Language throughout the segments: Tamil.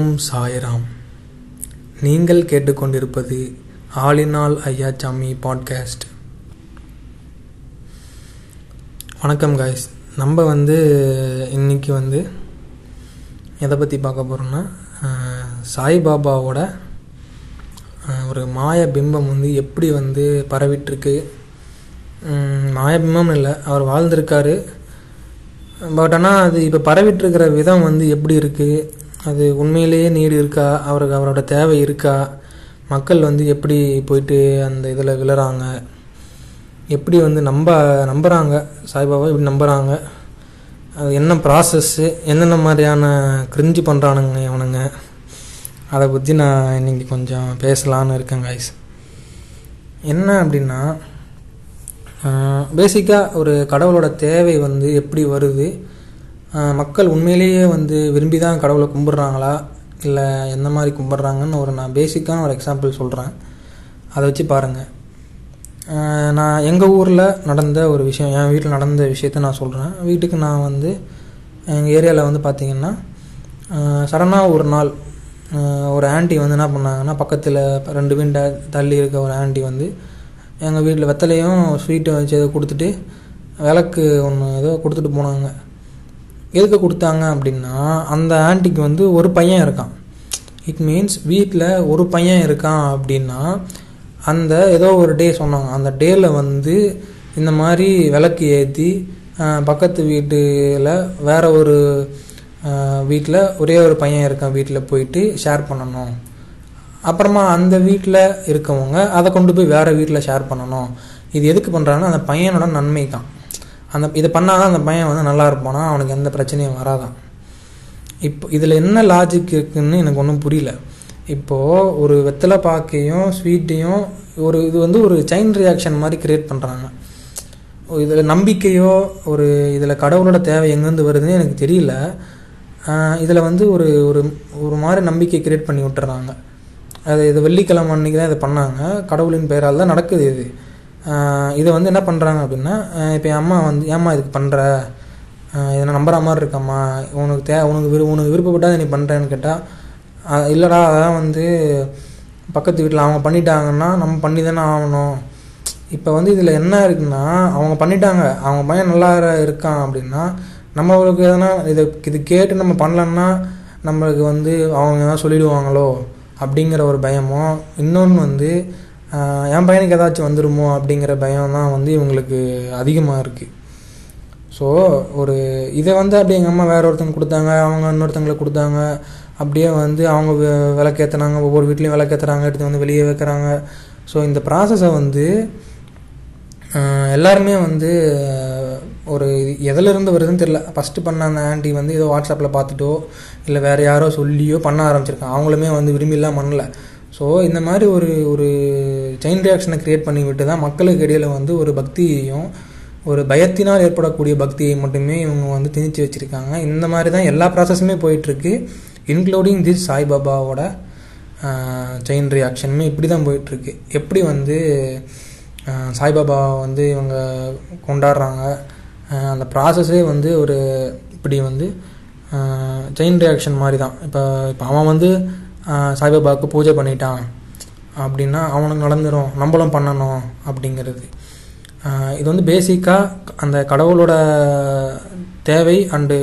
ஓம் சாய்ராம். நீங்கள் கேட்டுக்கொண்டிருப்பது ஆலினால் ஐயாச்சாமி பாட்காஸ்ட். வணக்கம் காய்ஸ் நம்ம வந்து இன்னைக்கு வந்து எதை பற்றி பார்க்க போகிறோம்னா சாய்பாபாவோட ஒரு மாய பிம்பம் வந்து எப்படி வந்து பரவிட்டுருக்கு. மாயபிம்பம் மாய பிம்பம் இல்லை அவர் வாழ்ந்திருக்காரு. பட் ஆனால் அது இப்போ பரவிட்டுருக்கிற விதம் வந்து எப்படி இருக்குது அது உண்மையிலேயே நீடு இருக்கா? அவருக்கு அவரோட தேவை இருக்கா? மக்கள் வந்து எப்படி போயிட்டு அந்த இதில் விழுறாங்க? எப்படி வந்து நம்ப நம்புகிறாங்க சாய்பாபா எப்படி நம்புகிறாங்க அது என்ன ப்ராசஸ்ஸு என்னென்ன மாதிரியான கிரிஞ்சு பண்ணுறானுங்க இவனுங்க? அதை பற்றி நான் இன்னைக்கு கொஞ்சம் பேசலான்னு இருக்கேன் guys. என்ன அப்படின்னா பேசிக்காக ஒரு கடவுளோட தேவை வந்து எப்படி வருது? மக்கள் உண்மையிலேயே வந்து விரும்பி தான் கடவுளை கும்பிட்றாங்களா? இல்லை எந்த மாதிரி கும்பிட்றாங்கன்னு ஒரு நான் பேசிக்கான ஒரு எக்ஸாம்பிள் சொல்கிறேன் அதை வச்சு பாருங்கள் நான் எங்கள் ஊரில் நடந்த ஒரு விஷயம் என் வீட்டில் நடந்த விஷயத்த நான் சொல்கிறேன் வீட்டுக்கு நான் வந்து எங்கள் ஏரியாவில் வந்து பார்த்திங்கன்னா சடனாக ஒரு நாள் ஒரு ஆண்டி வந்து என்ன பண்ணாங்கன்னா பக்கத்தில் ரெண்டு வீண்டை தள்ளி இருக்க ஒரு ஆண்டி வந்து எங்கள் வீட்டில் வெத்தலையும் ஸ்வீட்டும் வச்சு ஏதோ கொடுத்துட்டு விளக்கு ஒன்று ஏதோ கொடுத்துட்டு போனாங்க. எதுக்கு கொடுத்தாங்க அப்படின்னா அந்த ஆண்டிக்கு வந்து ஒரு பையன் இருக்கான். இட் மீன்ஸ் வீட்டில் ஒரு பையன் இருக்கான் அப்படின்னா அந்த ஏதோ ஒரு டே சொன்னாங்க. அந்த டேயில் வந்து இந்த மாதிரி விளக்கு ஏற்றி பக்கத்து வீட்டில் வேற ஒரு வீட்டில் ஒரே ஒரு பையன் இருக்கான் வீட்டில் போயிட்டு ஷேர் பண்ணணும். அப்புறமா அந்த வீட்டில் இருக்கவங்க அதை கொண்டு போய் வேறு வீட்டில் ஷேர் பண்ணணும். இது எதுக்கு பண்ணுறாங்கன்னா அந்த பையனோட நன்மை தான் அந்த இதை பண்ணாதான் அந்த பையன் வந்து நல்லா இருப்பானா? அவனுக்கு எந்த பிரச்சனையும் வராதான். இப்போ இதில் என்ன லாஜிக் இருக்குன்னு எனக்கு ஒன்றும் புரியல. இப்போது ஒரு வெத்தலை பாக்கையும் ஸ்வீட்டையும் ஒரு இது வந்து ஒரு செயின் ரியாக்ஷன் மாதிரி கிரியேட் பண்ணுறாங்க இதில் நம்பிக்கையோ ஒரு இதில் கடவுளோட தேவை எங்கேருந்து வருதுன்னு எனக்கு தெரியல. இதில் வந்து ஒரு ஒரு ஒரு மாதிரி நம்பிக்கை கிரியேட் பண்ணி விட்டுறாங்க. அது இது வெள்ளிக்கிழமை அன்றைக்கி தான் இதை பண்ணாங்க. கடவுளின் பெயரால் தான் நடக்குது இது. இதை வந்து என்ன பண்ணுறாங்க அப்படின்னா இப்போ என் அம்மா வந்து ஏம்மா இதுக்கு பண்ணுற இதை நம்புற மாதிரி இருக்கம்மா. உனக்கு தே உனக்கு விரு உனக்கு விருப்பப்பட்டால் நீ பண்ணுறேன்னு கேட்டால் இல்லைடா அதான் வந்து பக்கத்து வீட்டில் அவங்க பண்ணிட்டாங்கன்னா நம்ம பண்ணி தானே ஆகணும். இப்போ வந்து இதில் என்ன இருக்குன்னா அவங்க பண்ணிட்டாங்க. அவங்க பையன் நல்லா இருக்கான் அப்படின்னா நம்மளுக்கு எதனா இதை இது கேட்டு நம்ம பண்ணலன்னா நம்மளுக்கு வந்து அவங்க எதாவது சொல்லிடுவாங்களோ அப்படிங்கிற ஒரு பயமும். இன்னொன்று வந்து என் பையனுக்கு ஏதாச்சும் வந்துடுமோ அப்படிங்கிற பயம் தான் வந்து இவங்களுக்கு அதிகமாக இருக்குது ஸோ ஒரு இதை வந்து அப்படியே எங்கள் அம்மா வேற ஒருத்தங்க கொடுத்தாங்க அவங்க இன்னொருத்தங்களுக்கு கொடுத்தாங்க அப்படியே வந்து அவங்க விளக்கேற்றுனாங்க ஒவ்வொரு வீட்லேயும் விளக்கேற்றுறாங்க எடுத்து வந்து வெளியே வைக்கிறாங்க. ஸோ இந்த ப்ராசஸை வந்து எல்லாருமே வந்து ஒரு எதிலிருந்து வருதுன்னு தெரில ஃபஸ்ட்டு பண்ண அந்த ஆண்டி வந்து ஏதோ வாட்ஸ்அப்பில் பார்த்துட்டோ இல்லை வேறு யாரோ சொல்லியோ பண்ண ஆரம்பிச்சிருக்காங்க அவங்களுமே வந்து விரும்பிலாம் பண்ணலை. ஸோ இந்த மாதிரி ஒரு ஒரு செயின் ரியாக்ஷனை க்ரியேட் பண்ணி விட்டு தான் மக்களுக்கு இடையில் வந்து ஒரு பக்தியையும் ஒரு பயத்தினால் ஏற்படக்கூடிய பக்தியை மட்டுமே இவங்க வந்து திணிச்சு வச்சுருக்காங்க. இந்த மாதிரி தான் எல்லா ப்ராசஸுமே போயிட்டுருக்கு. இன்க்ளூடிங் திஸ் சாய்பாபாவோட செயின் ரியாக்ஷனுமே இப்படி தான் போயிட்டுருக்கு. எப்படி வந்து சாய்பாபா வந்து இவங்க கொண்டாடுறாங்க அந்த ப்ராசஸே வந்து ஒரு இப்படி வந்து செயின் ரியாக்ஷன் மாதிரி தான் இப்போ இப்போ அவன் வந்து சாய்பாபாவுக்கு பூஜை பண்ணிட்டான். அப்படின்னா அவனுக்கு நடந்துடும் நம்மளும் பண்ணணும் அப்படிங்கிறது. இது வந்து பேசிக்காக அந்த கடவுளோட தேவை அண்டு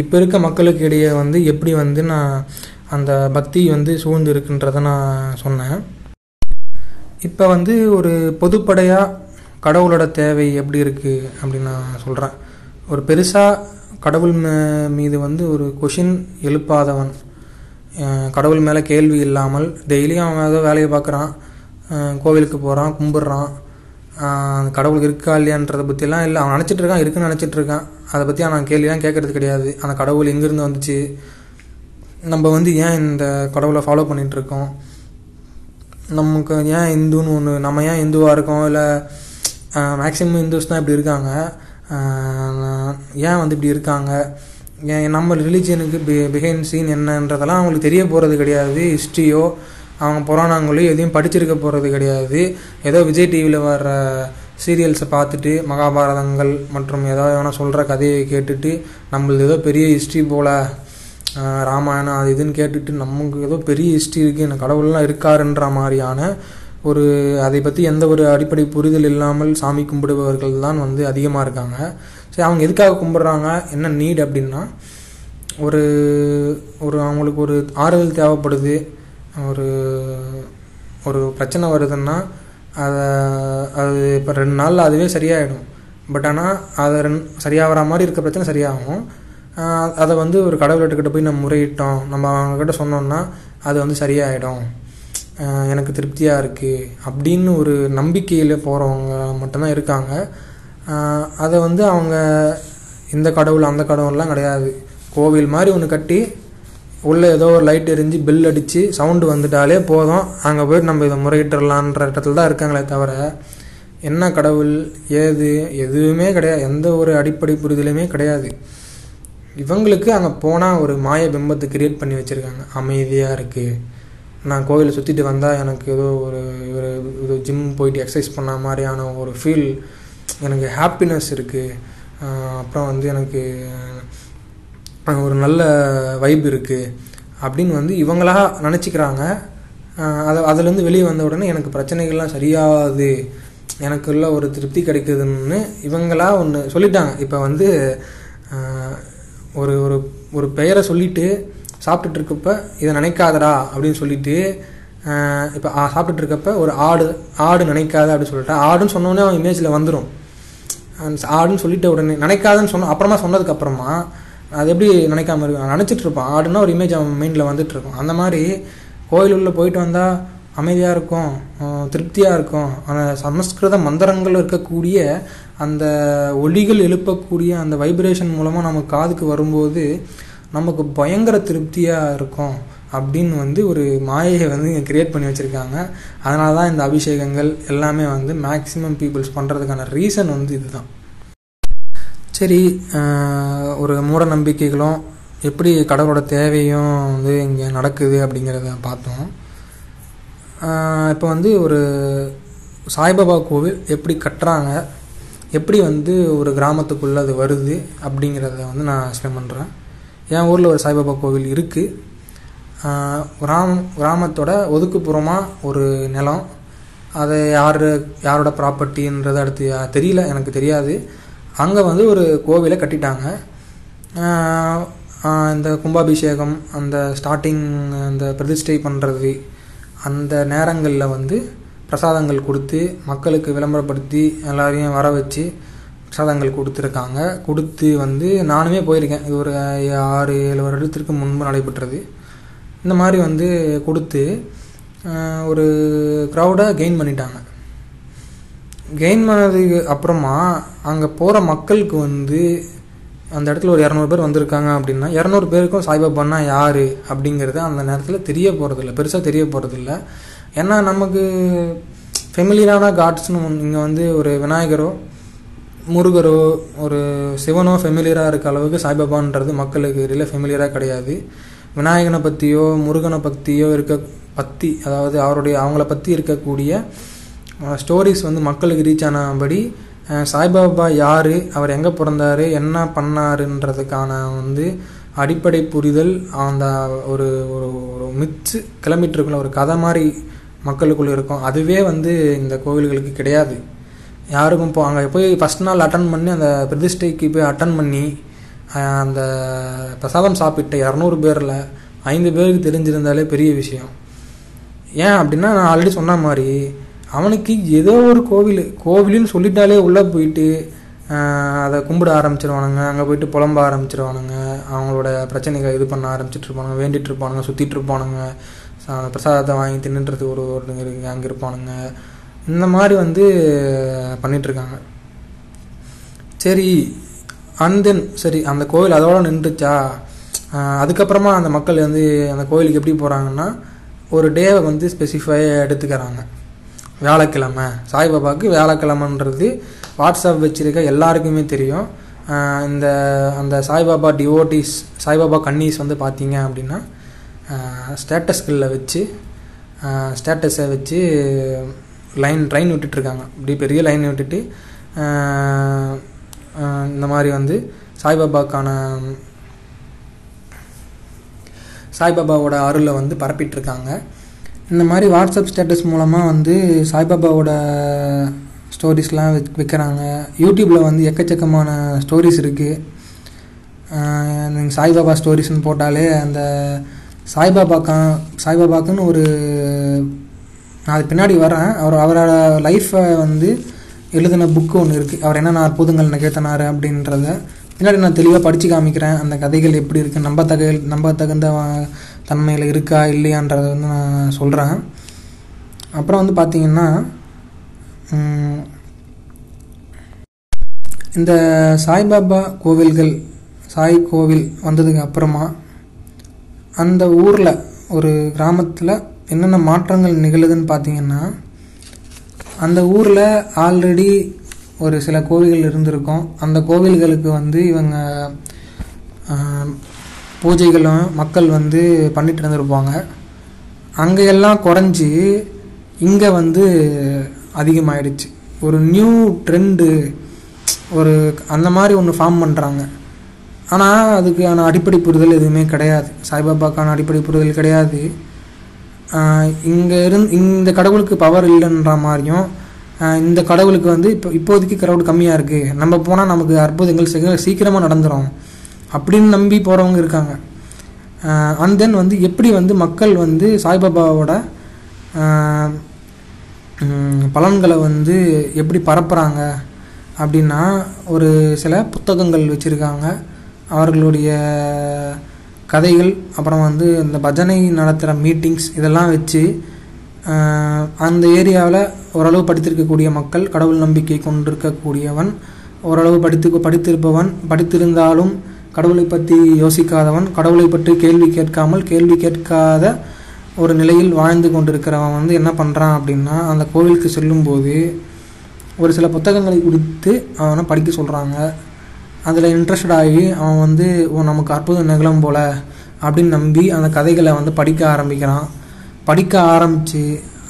இப்போ இருக்க மக்களுக்கு இடையே வந்து எப்படி வந்து நான் அந்த பக்தி வந்து சூழ்ந்து இருக்குன்றதை நான் சொன்னேன். இப்போ வந்து ஒரு பொதுப்படையாக கடவுளோட தேவை எப்படி இருக்குது அப்படின்னு நான் சொல்கிறேன் ஒரு பெருசாக கடவுள் மீது வந்து ஒரு கொஷின் எழுப்பாதவன் கடவுள் மேலே கேள்வி இல்லாமல் டெய்லியும் அவன் ஏதோ வேலையை பார்க்குறான் கோவிலுக்கு போகிறான் கும்பிட்றான். கடவுள் இருக்கா இல்லையான்றதை பற்றிலாம் இல்லை. அவன் நினச்சிட்டு இருக்கான் இருக்குன்னு நினச்சிட்டு இருக்கான். அதை பற்றி அவன் கேள்விலாம் கேட்கறது கிடையாது. அந்த கடவுள் எங்கேருந்து வந்துச்சு? நம்ம வந்து ஏன் இந்த கடவுளை ஃபாலோ பண்ணிகிட்ருக்கோம் நமக்கு ஏன் இந்துன்னு ஒன்று நம்ம ஏன் இந்துவாக இருக்கோம்? இல்லை மேக்ஸிமம் இந்துஸ் தான் இப்படி இருக்காங்க. ஏன் வந்து இப்படி இருக்காங்க? நம்ம ரிலீஜியனுக்கு பி பிஹைண்ட் சீன் என்னன்றதெல்லாம் அவங்களுக்கு தெரிய போகிறது கிடையாது. ஹிஸ்ட்ரியோ அவங்க புராணங்களையும் எதையும் படிச்சிருக்க போகிறது கிடையாது. ஏதோ விஜய் டிவியில் வர்ற சீரியல்ஸை பார்த்துட்டு மகாபாரதங்கள் மற்றும் ஏதோ வேணால் சொல்கிற கதையை கேட்டுட்டு நம்மளது ஏதோ பெரிய ஹிஸ்ட்ரி போல் ராமாயணம் அது இதுன்னு கேட்டுட்டு நமக்கு ஏதோ பெரிய ஹிஸ்ட்ரி இருக்குது எனக்கு கடவுள்லாம் இருக்காருன்ற மாதிரியான ஒரு அதை பற்றி எந்த ஒரு அடிப்படை புரிதல் இல்லாமல் சாமி கும்பிடுபவர்கள் தான் வந்து அதிகமாக இருக்காங்க. சரி அவங்க எதுக்காக கும்பிட்றாங்க? என்ன நீட் அப்படின்னா ஒரு ஒரு அவங்களுக்கு ஒரு ஆறுதல் தேவைப்படுது. ஒரு ஒரு பிரச்சனை வருதுன்னா அதை அது இப்போ ரெண்டு நாளில் அதுவே சரியாயிடும். பட் ஆனால் அதை ரெண் சரியாகிற மாதிரி இருக்க பிரச்சனை சரியாகும். அதை வந்து ஒரு கடவுள்கிட்ட போய் நம்ம முறையிட்டோம். நம்ம அவங்கக்கிட்ட சொன்னோம்னா அது வந்து சரியாயிடும். எனக்கு திருப்தியாக இருக்குது அப்படின்னு ஒரு நம்பிக்கையில் போகிறவங்க மட்டும்தான் இருக்காங்க. அதை வந்து அவங்க இந்த கடவுள் அந்த கடவுள்லாம் கிடையாது. கோவில் மாதிரி ஒன்று கட்டி உள்ளே ஏதோ ஒரு லைட் எரிஞ்சு பில் அடித்து சவுண்டு வந்துட்டாலே போதும். அங்கே போயிட்டு நம்ம இதை முறையிட்டுறலான்ற இடத்துல தான் இருக்காங்களே தவிர என்ன கடவுள் ஏது எதுவுமே கிடையாது. எந்த ஒரு அடிப்படை புரிதலுமே கிடையாது. இவங்களுக்கு அங்கே போனால் ஒரு மாய பிம்பத்தை கிரியேட் பண்ணி வச்சுருக்காங்க. அமைதியாக இருக்குது நான் கோவிலை சுற்றிட்டு வந்தால் எனக்கு ஏதோ ஒரு ஒரு ஜிம் போயிட்டு எக்ஸசைஸ் பண்ண மாதிரியான ஒரு ஃபீல் எனக்கு ஹாப்பினஸ் இருக்குது அப்புறம் வந்து எனக்கு ஒரு நல்ல வைப் இருக்குது அப்படின்னு வந்து இவங்களாக நினச்சிக்கிறாங்க. அதை அதுலேருந்து வெளியே வந்த உடனே எனக்கு பிரச்சனைகள்லாம் சரியாகாது. எனக்குள்ள ஒரு திருப்தி கிடைக்குதுன்னு இவங்களா ஒன்று சொல்லிட்டாங்க. இப்போ வந்து ஒரு ஒரு ஒரு பெயரை சொல்லிட்டு சாப்பிட்டுட்டு இருக்கப்ப இதை நினைக்காதடா அப்படின்னு சொல்லிட்டு இப்போ சாப்பிட்டுட்டு இருக்கப்ப ஒரு ஆடு ஆடு நினைக்காத அப்படின்னு சொல்லிட்டா ஆடுன்னு சொன்னோன்னே அவன் இமேஜில் வந்துடும் ஆடுன்னு சொல்லிட்ட உடனே நினைக்காதுன்னு சொன்ன அப்புறமா சொன்னதுக்கப்புறமா அது எப்படி நினைக்காம இருக்கும் நினச்சிட்டு இருப்பான். ஆடுனா ஒரு இமேஜ் அவன் மைண்டில் வந்துட்டு இருக்கும். அந்த மாதிரி கோயில் உள்ளே போயிட்டு வந்தால் அமைதியாக இருக்கும் திருப்தியாக இருக்கும். ஆனால் சமஸ்கிருத மந்திரங்கள் இருக்கக்கூடிய அந்த ஒலிகள் எழுப்பக்கூடிய அந்த வைப்ரேஷன் மூலமாக நம்ம காதுக்கு வரும்போது நமக்கு பயங்கர திருப்தியாக இருக்கும். அப்படின்னு வந்து ஒரு மாயையை வந்து இங்கே கிரியேட் பண்ணி வச்சுருக்காங்க. அதனால தான் இந்த அபிஷேகங்கள் எல்லாமே வந்து மேக்ஸிமம் பீப்புள்ஸ் பண்ணுறதுக்கான ரீசன் வந்து இதுதான். சரி ஒரு மூட நம்பிக்கைகளும் எப்படி கடவுளோட தேவையும் வந்து இங்கே நடக்குது அப்படிங்கிறத பார்த்தோம். இப்போ வந்து ஒரு சாய்பாபா கோவில் எப்படி கட்டுறாங்க எப்படி வந்து ஒரு கிராமத்துக்குள்ளே அது வருது அப்படிங்கிறத வந்து நான் எக்ஸ்பிளைன் பண்ணுறேன் என் ஊரில் ஒரு சாய்பாபா கோவில் இருக்குது கிராமம் கிராமத்தோட ஒதுக்குப்புறமாக ஒரு நிலம். அது யார் யாரோட ப்ராப்பர்ட்டின்றது அடுத்து தெரியல எனக்கு தெரியாது. அங்கே வந்து ஒரு கோவிலை கட்டிட்டாங்க. இந்த கும்பாபிஷேகம் அந்த ஸ்டார்டிங் அந்த பிரதிஷ்டை பண்ணுறது அந்த நேரங்களில் வந்து பிரசாதங்கள் கொடுத்து மக்களுக்கு விளம்பரப்படுத்தி எல்லாரையும் வர வச்சு பிரசாதங்கள் கொடுத்துருக்காங்க. கொடுத்து வந்து நானுமே போயிருக்கேன். இது ஒரு ஆறு ஏழு வருடத்திற்கு முன்பு நடைபெற்றது. இந்த மாதிரி வந்து கொடுத்து ஒரு க்ரௌடை கெயின் பண்ணிட்டாங்க. கெயின் பண்ணதுக்கு அப்புறமா அங்கே போகிற மக்களுக்கு வந்து அந்த இடத்துல ஒரு இரநூறு பேர் வந்திருக்காங்க அப்படின்னா இரநூறு பேருக்கும் சாய்பாபான்னா யார் அப்படிங்கிறது அந்த நேரத்தில் தெரிய போகிறதில்ல பெருசாக தெரிய போகிறதில்ல ஏன்னா நமக்கு ஃபெமிலியரான காட்ஸ்னு இங்கே வந்து ஒரு விநாயகரோ முருகரோ ஒரு சிவனோ ஃபெமிலியராக இருக்க அளவுக்கு சாய்பாபான்றது மக்களுக்கு ரிலே ஃபெமிலியராக கிடையாது. விநாயகனை பற்றியோ முருகனை பற்றியோ இருக்க பற்றி அதாவது அவருடைய அவங்கள பற்றி இருக்கக்கூடிய ஸ்டோரிஸ் வந்து மக்களுக்கு ரீச் ஆனபடி சாய்பாபா யார் அவர் எங்கே பிறந்தாரு என்ன பண்ணாருன்றதுக்கான வந்து அடிப்படை புரிதல் அந்த ஒரு ஒரு ஒரு மிச்சு கிளம்பிட்டு ஒரு கதை மாதிரி மக்களுக்குள்ளே இருக்கும். அதுவே வந்து இந்த கோவில்களுக்கு கிடையாது. யாருக்கும் இப்போ அங்கே போய் ஃபஸ்ட் நாள் அட்டன் பண்ணி அந்த பிரதிஷ்டைக்கு போய் அட்டன் பண்ணி அந்த பிரசாதம் சாப்பிட்ட இரநூறு பேரில் ஐந்து பேருக்கு தெரிஞ்சிருந்தாலே பெரிய விஷயம். ஏன் அப்படின்னா நான் ஆல்ரெடி சொன்ன மாதிரி அவனுக்கு ஏதோ ஒரு கோவில் கோவிலுன்னு சொல்லிட்டாலே உள்ளே போயிட்டு அதை கும்பிட ஆரம்பிச்சிருவானுங்க அங்கே போயிட்டு புலம்ப ஆரம்பிச்சிருவானுங்க அவங்களோட பிரச்சனைகள் இது பண்ண ஆரம்பிச்சிட்டு இருப்பானுங்க வேண்டிட்டு இருப்பானுங்க சுற்றிட்டு இருப்பானுங்க பிரசாதத்தை வாங்கி தின்னுன்றதுக்கு ஒரு ஒருத்தங்க இருக்கு அங்கே இருப்பானுங்க. இந்த மாதிரி வந்து பண்ணிகிட்ருக்காங்க சரி அண்ட் தென் சரி அந்த கோவில் அதோட நின்றுச்சா? அதுக்கப்புறமா அந்த மக்கள் வந்து அந்த கோயிலுக்கு எப்படி போகிறாங்கன்னா ஒரு டேவை வந்து ஸ்பெசிஃபையாக எடுத்துக்கிறாங்க. வியாழக்கிழமை. சாய்பாபாவுக்கு வியாழக்கிழமைன்றது வாட்ஸ்அப் வச்சுருக்க எல்லாருக்குமே தெரியும். இந்த அந்த சாய்பாபா டிவோட்டிஸ் சாய்பாபா கன்னீஸ் வந்து பார்த்தீங்க அப்படின்னா ஸ்டேட்டஸ்களில் வச்சு ஸ்டேட்டஸை வச்சு லைன் ட்ரெயின் விட்டுட்ருக்காங்க இப்படி பெரிய லைன் விட்டுட்டு இந்த மாதிரி வந்து சாய்பாபாக்கான சாய்பாபாவோட அருளை வந்து பரப்பிட்டுருக்காங்க. இந்த மாதிரி வாட்ஸ்அப் ஸ்டேட்டஸ் மூலமாக வந்து சாய்பாபாவோட ஸ்டோரிஸ்லாம் விக் விற்கிறாங்க யூடியூப்பில் வந்து எக்கச்சக்கமான ஸ்டோரிஸ் இருக்குது நீங்கள் சாய்பாபா ஸ்டோரிஸ்னு போட்டாலே அந்த சாய்பாபாக்கா சாய்பாபாக்குன்னு ஒரு நான் அது பின்னாடி வரேன் அவர் அவரோட லைஃப்பை வந்து எழுதின புக்கு ஒன்று இருக்குது அவர் என்ன நான் அற்புதங்கள் நிகழ்த்தினார் அப்படின்றத பின்னாடி நான் தெளிவாக படித்து காமிக்கிறேன். அந்த கதைகள் எப்படி இருக்குது நம்ப தக நம்ப தகுந்த தன்மையில் இருக்கா இல்லையான்றதை வந்து நான் சொல்கிறேன் அப்புறம் வந்து பார்த்திங்கன்னா இந்த சாய்பாபா கோவில்கள் சாய் கோவில் வந்ததுக்கு அப்புறமா அந்த ஊரில் ஒரு கிராமத்தில் என்னென்ன மாற்றங்கள் நிகழுதுன்னு பார்த்தீங்கன்னா அந்த ஊரில் ஆல்ரெடி ஒரு சில கோவில்கள் இருந்திருக்கும். அந்த கோவில்களுக்கு வந்து இவங்க பூஜைகளும் மக்கள் வந்து பண்ணிட்டு இருந்திருப்பாங்க. அங்கே எல்லாம் குறைஞ்சி இங்கே வந்து அதிகமாயிடுச்சு. ஒரு நியூ ட்ரெண்டு ஒரு அந்த மாதிரி ஒன்று ஃபார்ம் பண்ணுறாங்க ஆனால் அதுக்கான அடிப்படை புரிதல் எதுவுமே கிடையாது. சாய்பாபாக்கான அடிப்படை புரிதல் கிடையாது. இங்கே இருந் இந்த கடவுளுக்கு பவர் இல்லைன்ற மாதிரியும் இந்த கடவுளுக்கு வந்து இப்போ இப்போதைக்கு கிரௌட் கம்மியாக இருக்குது நம்ம போனால் நமக்கு அற்புதங்கள் சீக்கிரம் சீக்கிரமாக நடந்துரும். அப்படின்னு நம்பி போகிறவங்க இருக்காங்க. அண்ட் தென் வந்து எப்படி வந்து மக்கள் வந்து சாய்பாபாவோட பலன்களை வந்து எப்படி பரப்புகிறாங்க அப்படின்னா ஒரு சில புத்தகங்கள் வச்சுருக்காங்க. அவர்களுடைய கதைகள் அப்புறம் வந்து இந்த பஜனை நடத்துகிற மீட்டிங்ஸ் இதெல்லாம் வச்சு அந்த ஏரியாவில் ஓரளவு படித்திருக்கக்கூடிய மக்கள் கடவுள் நம்பிக்கை கொண்டிருக்கக்கூடியவன் ஓரளவு படித்து படித்திருப்பவன் படித்திருந்தாலும் கடவுளை பற்றி யோசிக்காதவன் கடவுளை பற்றி கேள்வி கேட்காமல் கேள்வி கேட்காத ஒரு நிலையில் வாழ்ந்து கொண்டிருக்கிறவன் வந்து என்ன பண்ணுறான் அப்படின்னா அந்த கோவிலுக்கு செல்லும்போது ஒரு சில புத்தகங்களை குறித்து அவனை படிக்க சொல்கிறாங்க அதில் இன்ட்ரெஸ்ட் ஆகி அவன் வந்து ஓ நமக்கு அற்புதம் நிகழும் போல அப்படின்னு நம்பி அந்த கதைகளை வந்து படிக்க ஆரம்பிக்கிறான். படிக்க ஆரம்பித்து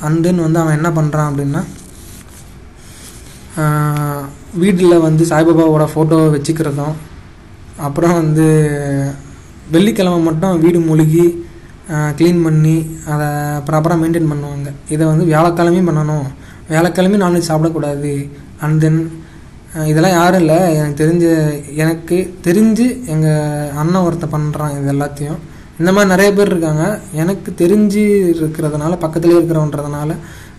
அண்ட் தென் வந்து அவன் என்ன பண்ணுறான் அப்படின்னா வீட்டில் வந்து சாய்பாபாவோட ஃபோட்டோவை வச்சுக்கிறதும் அப்புறம் வந்து வெள்ளிக்கிழமை மட்டும் வீடு மூழ்கி க்ளீன் பண்ணி அதை ப்ராப்பராக மெயின்டைன் பண்ணுவாங்க. இதை வந்து வியாழக்கிழமையும் பண்ணணும். வியாழக்கிழமையும் நான்வெஜ் சாப்பிடக்கூடாது. அண்ட் தென் இதெல்லாம் யாரும் இல்லை. எனக்கு தெரிஞ்ச எனக்கு தெரிஞ்சு எங்கள் அண்ணன் ஒருத்தன் பண்ணுறான் இது எல்லாத்தையும். இந்த மாதிரி நிறைய பேர் இருக்காங்க. எனக்கு தெரிஞ்சு இருக்கிறதுனால பக்கத்துலேயே இருக்கிறவன்றதுனால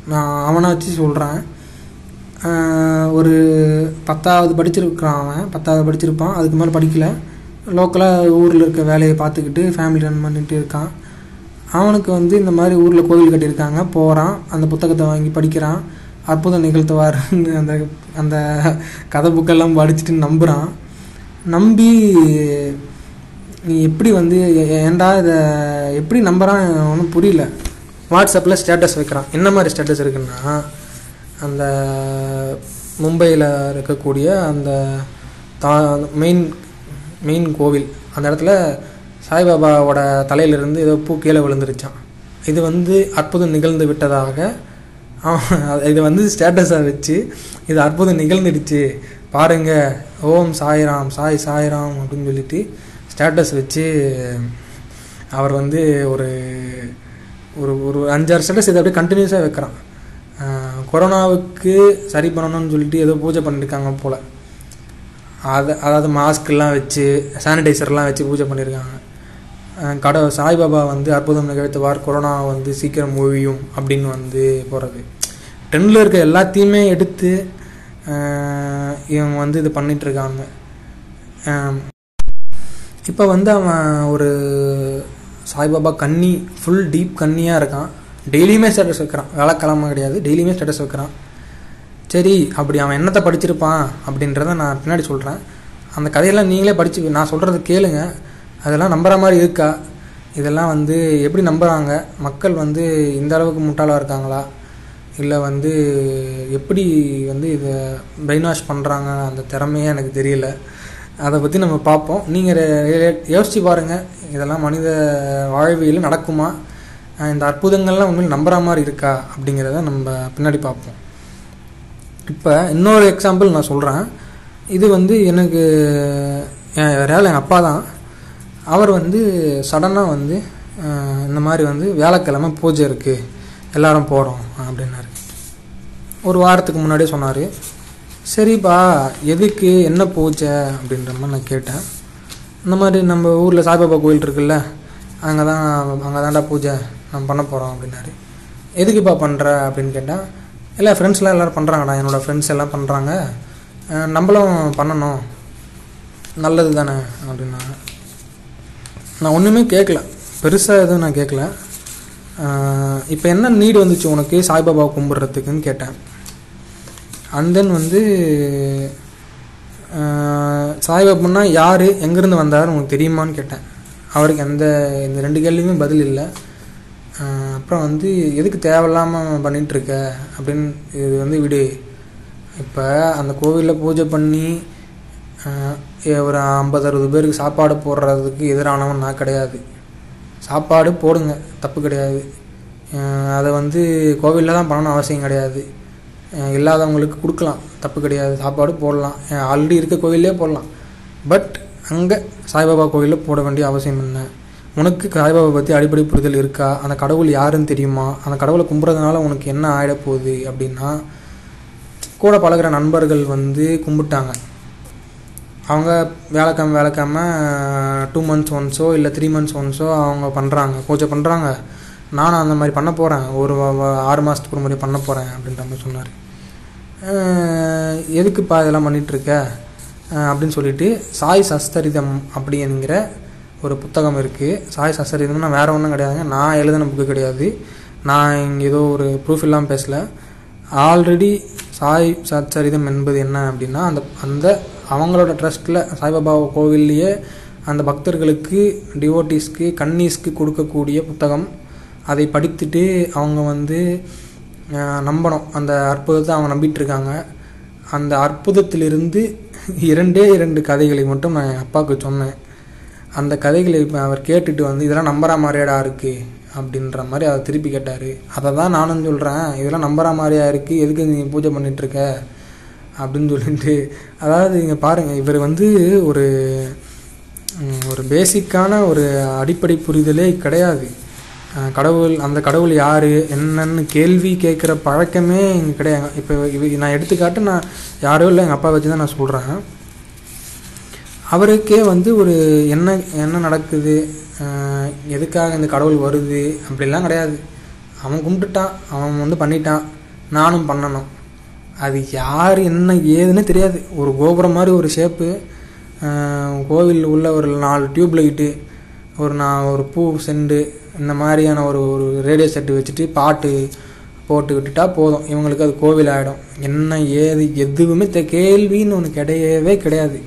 நான் அவனை வச்சு சொல்கிறேன் ஒரு பத்தாவது படிச்சிருக்கிறான் அவன். பத்தாவது படிச்சிருப்பான். அதுக்கு மேலே படிக்கலை. லோக்கலாக ஊரில் இருக்க வேலையை பார்த்துக்கிட்டு ஃபேமிலி ரன் பண்ணிட்டு இருக்கான். அவனுக்கு வந்து இந்த மாதிரி ஊரில் கோவில் கட்டியிருக்காங்க. போகிறான் அந்த புத்தகத்தை வாங்கி படிக்கிறான். அற்புதம் நிகழ்த்துவார்னு அந்த அந்த கதை புக்கெல்லாம் படிச்சுட்டு நம்புகிறான் நம்பி நீ எப்படி வந்து ஏண்டா ஏன்டா இதை எப்படி நம்புகிறான் ஒன்றும் புரியல. வாட்ஸ்அப்பில் ஸ்டேட்டஸ் வைக்கிறான். என்ன மாதிரி ஸ்டேட்டஸ் இருக்குன்னா அந்த மும்பையில் இருக்கக்கூடிய அந்த தா மெயின் மெயின் கோவில் அந்த இடத்துல சாய்பாபாவோட தலையிலிருந்து ஏதோ பூ கீழே விழுந்துருச்சான் இது வந்து அற்புதம் நிகழ்ந்து விட்டதாக இதை வந்து ஸ்டேட்டஸாக வச்சு இது அற்புதம் நிகழ்ந்துடுச்சு. பாருங்க ஓம் சாய்ராம் சாய் சாய்ராம் அப்படின்னு சொல்லிட்டு ஸ்டேட்டஸ் வச்சு அவர் வந்து ஒரு ஒரு ஒரு அஞ்சாறு ஸ்டேட்டஸ் இதை அப்படியே கண்டினியூஸாக வைக்கிறான். கொரோனாவுக்கு சரி பண்ணணும்னு சொல்லிட்டு ஏதோ பூஜை பண்ணியிருக்காங்க போல். அதை அதாவது மாஸ்க்லாம் வச்சு சானிடைசர்லாம் வச்சு பூஜை பண்ணியிருக்காங்க கட சாய்பாபா வந்து அற்புதம் நிகழ்த்துவார் கொரோனா வந்து சீக்கிரம் ஒழியும் அப்படின்னு வந்து போகிறது ட்ரெண்டில் இருக்க எல்லாத்தையுமே எடுத்து இவங்க வந்து இது பண்ணிகிட்ருக்காங்க இப்போ வந்து அவன் ஒரு சாய்பாபா கன்னி ஃபுல் டீப் கன்னியாக இருக்கான். டெய்லியுமே ஸ்டேட்டஸ் வைக்கிறான். வேலைக்கிழமை கிடையாது டெய்லியுமே ஸ்டேட்டஸ் வைக்கிறான். சரி அப்படி அவன் என்னத்தை படிச்சிருப்பான் அப்படின்றத நான் பின்னாடி சொல்கிறேன் அந்த கதையெல்லாம் நீங்களே படிச்சு நான் சொல்கிறது கேளுங்க. அதெல்லாம் நம்புற மாதிரி இருக்கா? இதெல்லாம் வந்து எப்படி நம்புகிறாங்க மக்கள் வந்து இந்த அளவுக்கு முட்டாளாக இருக்காங்களா? இல்லை வந்து எப்படி வந்து இதை பிரெயின் வாஷ் பண்ணுறாங்க அந்த திறமையே எனக்கு தெரியல. அதை பற்றி நம்ம பார்ப்போம் நீங்கள் யோசித்து பாருங்கள் இதெல்லாம் மனித வாழ்வியல் நடக்குமா? இந்த அற்புதங்கள்லாம் உண்மையில் நம்புற மாதிரி இருக்கா? அப்படிங்கிறத நம்ம பின்னாடி பார்ப்போம் இப்போ இன்னொரு எக்ஸாம்பிள் நான் சொல்கிறேன் இது வந்து எனக்கு என் எங்கள் அப்பா தான். அவர் வந்து சடனாக வந்து இந்த மாதிரி வந்து வியாழக்கிழமை பூஜை இருக்குது எல்லாரும் போகிறோம் அப்படின்னாரு. ஒரு வாரத்துக்கு முன்னாடியே சொன்னார். சரிப்பா எதுக்கு என்ன பூஜை அப்படின்ற மாதிரி நான் கேட்டேன். இந்த மாதிரி நம்ம ஊரில் சாய்பாபா கோயில் இருக்குல்ல அங்கே தான் அங்கே தான்டா பூஜை நம்ம பண்ண போகிறோம் அப்படின்னாரு. எதுக்குப்பா பண்ணுற அப்படின்னு கேட்டால் இல்லை ஃப்ரெண்ட்ஸ்லாம் எல்லோரும் பண்ணுறாங்கடா என்னோடய ஃப்ரெண்ட்ஸ் எல்லாம் பண்ணுறாங்க நம்மளும் பண்ணணும். நல்லது தானே அப்படின்னாங்க நான் ஒன்றுமே கேட்கல பெருசாக எதுவும் நான் கேட்கல இப்போ என்ன நீடு வந்துச்சு உனக்கு சாய்பாபா கும்பிட்றதுக்குன்னு கேட்டேன். அண்ட் தென் வந்து சாய்பாபுன்னா சாய்பாபான்னா யார் எங்கேருந்து வந்தார் உனக்கு தெரியுமான்னு கேட்டேன். அவருக்கு எந்த இந்த ரெண்டு கேள்வியுமே பதில் இல்லை. அப்புறம் வந்து எதுக்கு தேவையில்லாமல் பண்ணிகிட்ருக்க அப்படின்னு இது வந்து விடு. இப்போ அந்த கோவிலில் பூஜை பண்ணி ஒரு ஐம்பது அறுபது பேருக்கு சாப்பாடு போடுறதுக்கு எதிரானவன் நான் கிடையாது. சாப்பாடு போடுங்க தப்பு கிடையாது. அதை வந்து கோவிலில் தான் பண்ணணும் அவசியம் கிடையாது. இல்லாதவங்களுக்கு கொடுக்கலாம் தப்பு கிடையாது. சாப்பாடு போடலாம். ஆல்ரெடி இருக்க கோவிலே போடலாம். பட் அங்கே சாய்பாபா கோவிலில் போட வேண்டிய அவசியம் என்ன? உனக்கு சாய்பாபா பற்றி அடிப்படை புரிதல் இருக்கா? அந்த கடவுள் யாருன்னு தெரியுமா? அந்த கடவுளை கும்பிட்றதுனால உனக்கு என்ன ஆகிட போகுது அப்படின்னா கூட பழகுற நண்பர்கள் வந்து கும்பிட்டாங்க. அவங்க வேலைக்காம வேலைக்காம டூ மந்த்ஸ் ஒன்ஸோ இல்லை த்ரீ மந்த்ஸ் ஒன்ஸோ அவங்க பண்ணுறாங்க கோச்சை பண்ணுறாங்க நானும் அந்த மாதிரி பண்ண போகிறேன் ஒரு ஆறு மாதத்துக்கு ஒரு முறை பண்ண போகிறேன் அப்படின்ற மாதிரி சொன்னார். எதுக்குப்பா இதெல்லாம் பண்ணிகிட்ருக்க அப்படின்னு சொல்லிட்டு சாய் சஸ்தரிதம் அப்படிங்கிற ஒரு புத்தகம் இருக்குது சாய் சஸ்தரிதம்னா வேறு ஒன்றும் கிடையாதுங்க. நான் எழுதின புக்கு கிடையாது. நான் இங்கே ஏதோ ஒரு ப்ரூஃப் இல்லாமல் பேசலை. ஆல்ரெடி சாய் சச்சரிதம் என்பது என்ன அப்படின்னா அந்த அந்த அவங்களோட ட்ரஸ்ட்டில் சாய்பாபா கோவில்லையே அந்த பக்தர்களுக்கு டிவோட்டிஸ்க்கு கன்னீஸ்க்கு கொடுக்கக்கூடிய புத்தகம். அதை படித்துட்டு அவங்க வந்து நம்பணும். அந்த அற்புதத்தை அவங்க நம்பிட்டுருக்காங்க. அந்த அற்புதத்திலிருந்து இரண்டே இரண்டு கதைகளை மட்டும் நான் என் அப்பாவுக்கு சொன்னேன். அந்த கதைகளை இப்போ அவர் கேட்டுட்டு வந்து இதெல்லாம் நம்புற மாதிரியாடா இருக்குது அப்படின்ற மாதிரி அதை திருப்பி கேட்டார். அதை தான் நானும் சொல்கிறேன் இதெல்லாம் நம்புற மாதிரியா இருக்குது எதுக்கு நீங்கள் பூஜை பண்ணிகிட்ருக்க அப்படின்னு சொல்லிட்டு அதாவது நீங்கள் பாருங்கள் இவர் வந்து ஒரு ஒரு பேசிக்கான ஒரு அடிப்படை புரிதலே கிடையாது. கடவுள் அந்த கடவுள் யார் என்னன்னு கேள்வி கேட்குற பழக்கமே இங்கே கிடையாது. இப்போ இவ நான் எடுத்துக்காட்டு நான் யாரோ இல்லை எங்கள் அப்பா வச்சு தான் நான் சொல்கிறேன் அவருக்கே வந்து ஒரு என்ன என்ன நடக்குது எதுக்காக இந்த கடவுள் வருது அப்படிலாம் கிடையாது. அவன் கும்பிட்டுட்டான் அவன் வந்து பண்ணிட்டான் நானும் பண்ணணும். அது யார் என்ன ஏதுன்னு தெரியாது. ஒரு கோபுரம் மாதிரி ஒரு ஷேப்பு கோவில் உள்ள ஒரு நாலு டியூப் லைட்டு ஒரு நான் ஒரு பூ செண்டு இந்த மாதிரியான ஒரு ஒரு ரேடியோ செட்டு வச்சுட்டு பாட்டு போட்டு விட்டுட்டா போதும். இவங்களுக்கு அது கோவில் ஆகிடும் என்ன ஏது எதுவுமே தெ கேள்வின்னு ஒன்று கிடையவே கிடையாது.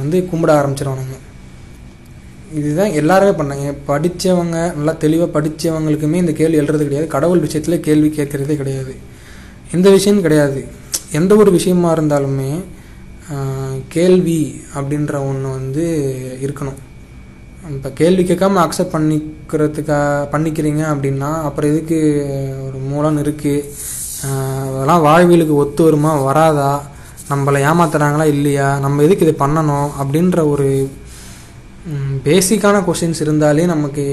வந்து கும்பிட ஆரம்பிச்சிருவானுங்க. இதுதான் எல்லாருமே பண்ணாங்க. படித்தவங்க நல்லா தெளிவாக படித்தவங்களுக்குமே இந்த கேள்வி எழுறது கிடையாது. கடவுள் விஷயத்தில் கேள்வி கேட்குறதே கிடையாது. எந்த விஷயம் கிடையாது. எந்த ஒரு விஷயமா இருந்தாலுமே கேள்வி அப்படின்ற ஒன்று வந்து இருக்கணும். இப்போ கேள்வி கேட்காம அக்செப்ட் பண்ணிக்கிறதுக்காக பண்ணிக்கிறீங்க அப்படின்னா அப்புறம் எதுக்கு ஒரு மூலம் இருக்குது அதெல்லாம் வாழ்வியலுக்கு ஒத்து வருமா வராதா? நம்மளை ஏமாத்துறாங்களா இல்லையா? நம்ம எதுக்கு இதை பண்ணணும்? அப்படின்ற ஒரு பேசிக்கான கொஷின்ஸ் இருந்தாலே நமக்கு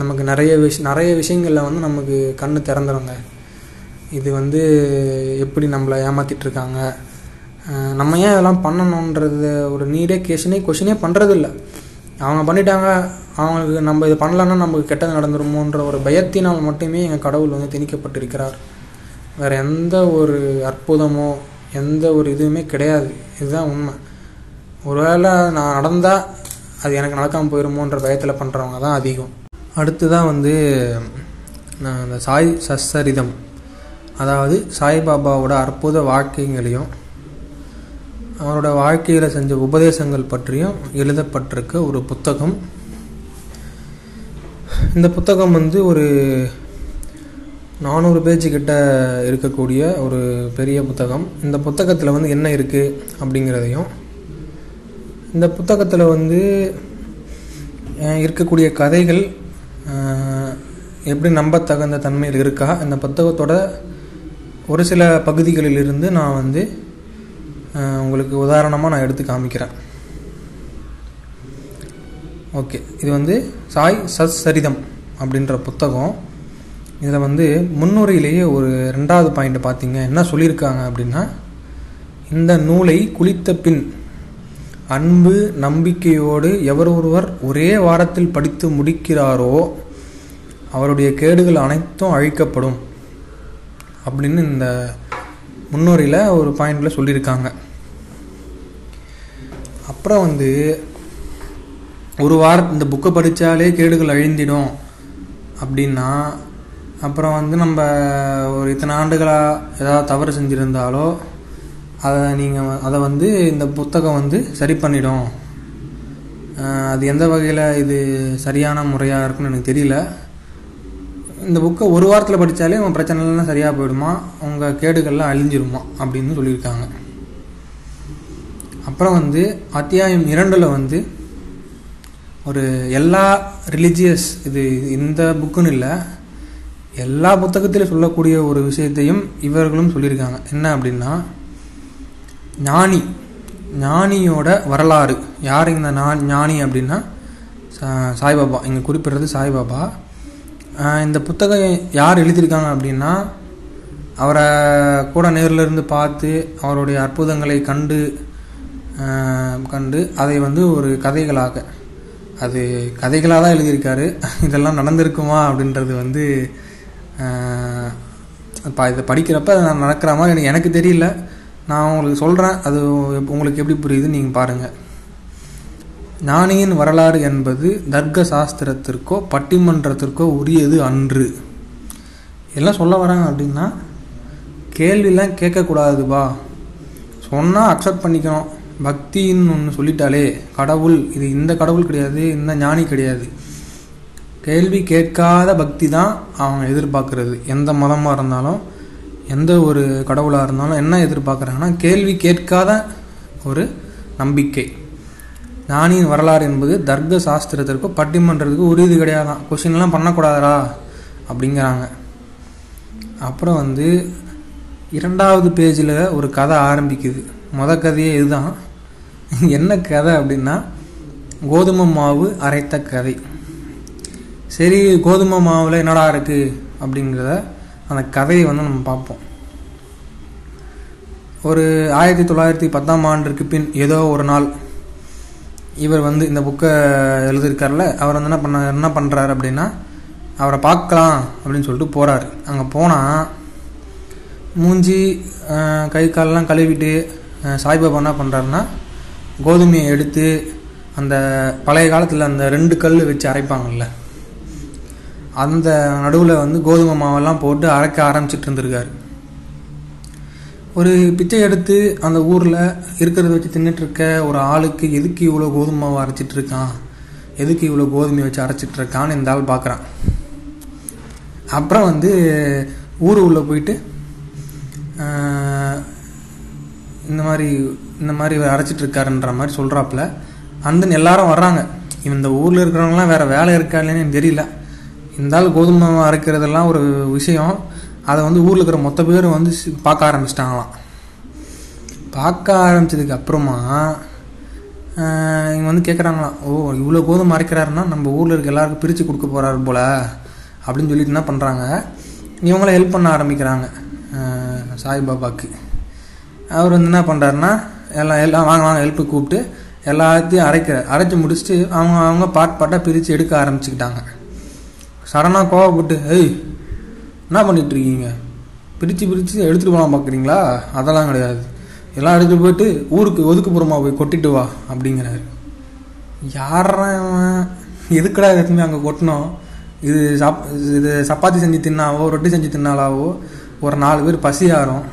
நமக்கு நிறைய விஷ நிறைய விஷயங்களில் வந்து நமக்கு கண்ணு திறந்துருங்க. இது வந்து எப்படி நம்மளை ஏமாற்றிட்டு இருக்காங்க நம்ம ஏன் இதெல்லாம் பண்ணணுன்றது ஒரு நீடே கேஷனே கொஷினே பண்ணுறதில்ல அவங்க பண்ணிட்டாங்க அவங்களுக்கு நம்ம இது பண்ணலன்னா நமக்கு கெட்டது நடந்துருமோன்ற ஒரு பயத்தினால் மட்டுமே எங்கள் கடவுள் வந்து திணிக்கப்பட்டிருக்கிறார். வேறு எந்த ஒரு அற்புதமோ எந்த ஒரு இதுவுமே கிடையாது. இதுதான் உண்மை. ஒருவேளை நான் நடந்தால் அது எனக்கு நடக்காமல் போயிருமோன்ற பயத்தில் பண்ணுறவங்க தான் அதிகம். அடுத்து தான் வந்து நான் அந்த சாய் சசரிதம் அதாவது சாய்பாபாவோட அற்புத வாழ்க்கைங்களையும் அவரோட வாழ்க்கையில் செஞ்ச உபதேசங்கள் பற்றியும் எழுதப்பட்டிருக்க ஒரு புத்தகம். இந்த புத்தகம் வந்து ஒரு நானூறு பேஜ் கிட்ட இருக்கக்கூடிய ஒரு பெரிய புத்தகம். இந்த புத்தகத்தில் வந்து என்ன இருக்குது அப்படிங்கிறதையும் இந்த புத்தகத்தில் வந்து இருக்கக்கூடிய கதைகள் எப்படி நம்பத்தகுந்த தன்மையில் இருக்கா இந்த புத்தகத்தோட ஒரு சில பகுதிகளிலிருந்து நான் வந்து உங்களுக்கு உதாரணமாக நான் எடுத்து காமிக்கிறேன். ஓகே இது வந்து சாய் சத் சரிதம் அப்படின்ற புத்தகம். இதில் வந்து முன்னுரையிலேயே ஒரு ரெண்டாவது பாயிண்ட் பார்த்தீங்க என்ன சொல்லியிருக்காங்க அப்படின்னா இந்த நூலை குளித்த பின் அன்பு நம்பிக்கையோடு எவர் ஒருவர் ஒரே வாரத்தில் படித்து முடிக்கிறாரோ அவருடைய கேடுகள் அனைத்தும் அழிக்கப்படும். அப்படின்னு இந்த முன்னுரையில் ஒரு பாயிண்டில் சொல்லியிருக்காங்க. அப்புறம் வந்து ஒரு வாரம் இந்த புக்கை படித்தாலே கேடுகள் அழிந்திடும் அப்படின்னா அப்புறம் வந்து நம்ம ஒரு இத்தனை ஆண்டுகளாக ஏதாவது தவறு செஞ்சுருந்தாலோ அதை நீங்கள் அதை வந்து இந்த புத்தகம் வந்து சரி பண்ணிடும். அது எந்த வகையில் இது சரியான முறையாக இருக்குன்னு எனக்கு தெரியல. இந்த புக்கை ஒரு வாரத்தில் படித்தாலே உங்கள் பிரச்சனைலாம் சரியாக போயிடுமா? உங்கள் கேடுகள்லாம் அழிஞ்சிருமா? அப்படின்னு சொல்லியிருக்காங்க. அப்புறம் வந்து அத்தியாயம் இரண்டில் வந்து ஒரு எல்லா ரிலிஜியஸ் இது இந்த புக்குன்னு இல்லை எல்லா புத்தகத்திலும் சொல்லக்கூடிய ஒரு விஷயத்தையும் இவர்களும் சொல்லியிருக்காங்க. என்ன அப்படின்னா ஞானி ஞானியோட வரலாறு. யார் இந்த நா- ஞானி அப்படின்னா சா- சாய்பாபா. இங்கே குறிப்பிடுறது சாய்பாபா. இந்த புத்தகம் யார் எழுதியிருக்காங்க அப்படின்னா அவரை கூட நேரில் இருந்து பார்த்து அவருடைய அற்புதங்களை கண்டு கண்டு அதை வந்து ஒரு கதைகளாக அது கதைகளாக தான் எழுதியிருக்காரு. இதெல்லாம் நடந்திருக்குமா அப்படின்றது வந்து இப்போ இதை படிக்கிறப்ப நான் நடக்கிற மாதிரி எனக்கு எனக்கு தெரியல. நான் உங்களுக்கு சொல்கிறேன் அது உங்களுக்கு எப்படி புரியுதுன்னு நீங்கள் பாருங்கள் ஞானியின் வரலாறு என்பது தர்க்க சாஸ்திரத்திற்கோ பட்டிமன்றத்திற்கோ உரியது அன்று. எல்லாம் சொல்ல வராங்க அப்படின்னா கேள்விலாம் கேட்கக்கூடாதுப்பா. சொன்னால் அக்செப்ட் பண்ணிக்கணும். பக்தின்னு ஒன்று சொல்லிட்டாலே கடவுள் இது இந்த கடவுள் கிடையாது இந்த ஞானி கிடையாது. கேள்வி கேட்காத பக்தி தான் அவங்க எதிர்பார்க்கறது. எந்த மதமாக இருந்தாலும் எந்த ஒரு கடவுளாக இருந்தாலும் என்ன எதிர்பார்க்குறாங்கன்னா கேள்வி கேட்காத ஒரு நம்பிக்கை. ஞானியின் வரலாறு என்பது தர்க்க சாஸ்திரத்திற்கோ பட்டிமன்றத்துக்கு உரியது கிடையாதான். கொஷின்லாம் பண்ணக்கூடாதா அப்படிங்கிறாங்க. அப்புறம் வந்து இரண்டாவது பேஜில் ஒரு கதை ஆரம்பிக்குது. முத கதையே இதுதான். என்ன கதை அப்படின்னா கோதுமை மாவு அரைத்த கதை. சரி கோதுமை மாவில் என்னடா இருக்குது அப்படிங்கிறத அந்த கதையை வந்து நம்ம பார்ப்போம். ஒரு ஆயிரத்தி தொள்ளாயிரத்தி பத்தாம் ஆண்டிற்கு பின் ஏதோ ஒரு நாள் இவர் வந்து இந்த புக்கை எழுதியிருக்கார்ல அவர் வந்து என்ன பண்ண என்ன பண்ணுறாரு அப்படின்னா அவரை பார்க்கலாம் அப்படின்னு சொல்லிட்டு போகிறார் அங்கே போனால் மூஞ்சி கை காலெல்லாம் கழுவிட்டு சாய்பாபா என்ன பண்ணுறாருன்னா கோதுமையை எடுத்து அந்த பழைய காலத்தில் அந்த ரெண்டு கல் வச்சு அரைப்பாங்கல்ல அந்த நடுவில் வந்து கோதுமை மாவெல்லாம் போட்டு அரைக்க ஆரம்பிச்சிட்டு இருந்திருக்காரு. ஒரு பிச்சை எடுத்து அந்த ஊரில் இருக்கிறத வச்சு தின்னுட்டுருக்க ஒரு ஆளுக்கு எதுக்கு இவ்வளோ கோதுமை அரைச்சிட்டு இருக்கான் எதுக்கு இவ்வளோ கோதுமை வச்சு அரைச்சிட்டு இருக்கான்னு இந்த ஆள் பார்க்குறான் அப்புறம் வந்து ஊர் உள்ளே போயிட்டு இந்த மாதிரி இந்த மாதிரி இவர் அரைச்சிட்டுருக்காருன்ற மாதிரி சொல்கிறாப்புல அண்ட் எல்லாரும் வர்றாங்க. இவன் இந்த ஊரில் இருக்கிறவங்களாம் வேறு வேலை இருக்கா இல்லைன்னு எனக்கு தெரியல. இருந்தாலும் கோதுமை அரைக்கிறதெல்லாம் ஒரு விஷயம். அதை வந்து ஊரில் இருக்கிற மொத்த பேரும் வந்து பார்க்க ஆரம்பிச்சிட்டாங்களாம். பார்க்க ஆரம்பிச்சதுக்கு அப்புறமா இவங்க வந்து கேட்குறாங்களாம் ஓ இவ்வளோ கோதுமை அரைக்கிறாருன்னா நம்ம ஊரில் இருக்க எல்லாருக்கும் பிரித்து கொடுக்க போகிறாரு போல் அப்படின்னு சொல்லிட்டு என்ன பண்ணுறாங்க இவங்கள ஹெல்ப் பண்ண ஆரம்பிக்கிறாங்க சாய்பாபாவுக்கு சாய்பாபாக்கு அவர் வந்து என்ன பண்ணுறாருன்னா எல்லாம் எல்லாம் வாங்க வாங்க ஹெல்ப்பு கூப்பிட்டு எல்லாத்தையும் அரைக்கிற அரைச்சி முடிச்சுட்டு அவங்க அவங்க பாட் பாட்டாக பிரித்து எடுக்க ஆரம்பிச்சுக்கிட்டாங்க. சடனாக கோவப்பட்டு ஏய் என்ன பண்ணிகிட்ருக்கீங்க பிரித்து பிரித்து எடுத்துகிட்டு போகலாம் பார்க்குறீங்களா அதெல்லாம் கிடையாது. எல்லாம் எடுத்துட்டு போயிட்டு ஊருக்கு ஒதுக்குப்புறமா போய் கொட்டிட்டு வா அப்படிங்கிறாரு. யாரவன் எதுக்கடா எதுக்குடா எதுவுமே அங்கே கொட்டினோம்? இது சாப் இது சப்பாத்தி செஞ்சு தின்னாவோ ரொட்டி செஞ்சு தின்னாலாவோ ஒரு நாலு பேர் பசி ஆறும்.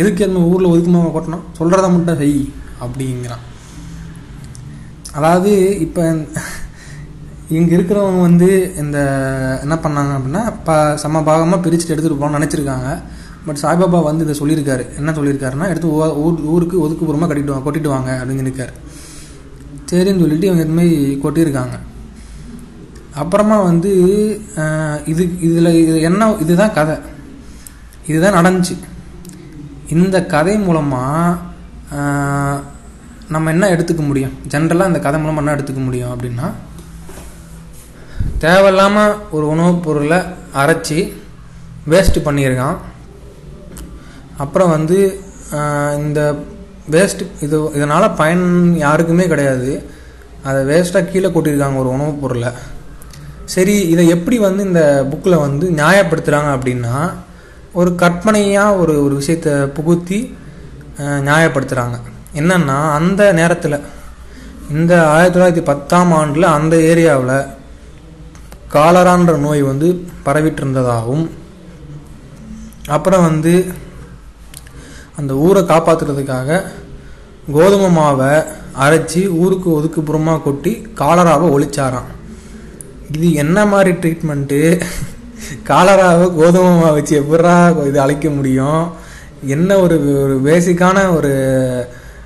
எதுக்கு அந்த ஊரில் ஒதுக்குமா கொட்டணும் சொல்கிறத மட்டும் செய் அப்படிங்கிறான். அதாவது இப்போ இங்கே இருக்கிறவங்க வந்து இந்த என்ன பண்ணாங்க அப்படின்னா ப சம பாகமாக பிரிச்சுட்டு எடுத்துகிட்டு போகணும்னு நினச்சிருக்காங்க. பட் சாய்பாபா வந்து இதை சொல்லியிருக்காரு. என்ன சொல்லியிருக்காருன்னா எடுத்து ஊர் ஊருக்கு ஒதுக்குப்புறமாக கட்டிட்டு கொட்டிட்டு வாங்க அப்படின்னு சொல்லியிருக்காரு. சரின்னு சொல்லிட்டு இவங்க இதுமாரி கொட்டியிருக்காங்க. அப்புறமா வந்து இது இதில் இது என்ன இதுதான் கதை. இதுதான் நடந்துச்சு. இந்த கதை மூலமாக நம்ம என்ன எடுத்துக்க முடியும்? ஜென்ரலாக இந்த கதை மூலமாக என்ன எடுத்துக்க முடியும் அப்படின்னா தேவையில்லாமல் ஒரு உணவுப் பொருளை அரைச்சி வேஸ்ட்டு பண்ணியிருக்கான். அப்புறம் வந்து இந்த வேஸ்ட் இது இதனால் பயன் யாருக்குமே கிடையாது. அதை வேஸ்ட்டாக கீழே கொட்டியிருக்காங்க ஒரு உணவுப் பொருளை. சரி இதை எப்படி வந்து இந்த புக்கில் வந்து நியாயப்படுத்துகிறாங்க அப்படின்னா ஒரு கற்பனையாக ஒரு ஒரு விஷயத்தை புகுத்தி நியாயப்படுத்துகிறாங்க என்னென்னா அந்த நேரத்தில் இந்த ஆயிரத்தி தொள்ளாயிரத்தி பத்தாம் ஆண்டில் அந்த ஏரியாவில் காலரான்ற நோய் வந்து பரவிட்டு இருந்ததாகவும் அப்புறம் வந்து அந்த ஊரை காப்பாற்றுறதுக்காக கோதுமை மாவை அரைச்சி ஊருக்கு ஒதுக்குப்புறமாக கொட்டி காலராவை ஒழிச்சாராம். இது என்ன மாதிரி ட்ரீட்மெண்ட்டு காலராவை கோதுமை மாவை வச்சு எப்படா இது அழைக்க முடியும்? என்ன ஒரு ஒரு பேசிக்கான ஒரு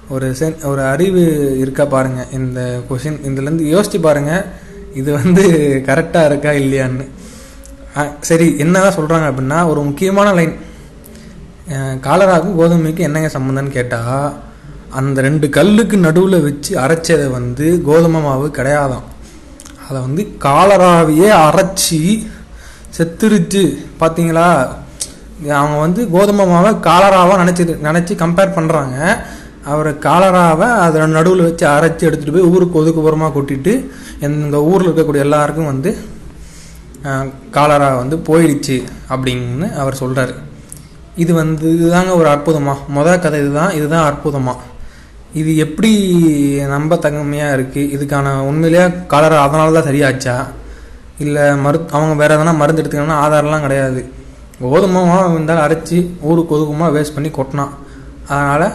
ஒரு சென் ஒரு அறிவு இருக்கா பாருங்கள் இந்த கொஷின் இதுலேருந்து யோசிச்சு பாருங்கள் இது வந்து கரெக்டாக இருக்கா இல்லையான்னு. சரி சரி என்னதான் சொல்கிறாங்க அப்படின்னா ஒரு முக்கியமான லைன் காலராக்கும் கோதுமைக்கும் என்னங்க சம்மந்தம்னு கேட்டால் அந்த ரெண்டு கல்லுக்கு நடுவில் வச்சு அரைச்சதை வந்து கோதுமை மாவு கிடையாதாம். அதை வந்து காலராவையே அரைச்சி செத்துருச்சு. பார்த்தீங்களா அவங்க வந்து கோதுமை மாவை காலராவாக நினச்சி நினச்சி கம்பேர் பண்ணுறாங்க அவர் காலராவை அதை நடுவில் வச்சு அரைச்சி எடுத்துகிட்டு போய் ஊருக்கு ஒதுக்குப்புறமாக கொட்டிட்டு இந்த ஊரில் இருக்கக்கூடிய எல்லாருக்கும் வந்து காலரா வந்து போயிடுச்சு அப்படின்னு அவர் சொல்கிறாரு இது வந்து இதுதாங்க ஒரு அற்புதமாக முதல் கதை இதுதான் இதுதான் அற்புதமாக இது எப்படி நம்ப தங்கமையாக இருக்குது இதுக்கான உண்மையிலேயே காலரா அதனால தான் சரியாச்சா? இல்லை மரு அவங்க வேறு எதனா மருந்து எடுத்துக்கணும்னா ஆதாரம்லாம் கிடையாது. கோதுமாவும் இருந்தாலும் அரைச்சி ஊருக்கு ஒதுக்குமா வேஸ்ட் பண்ணி கொட்டினான் அதனால்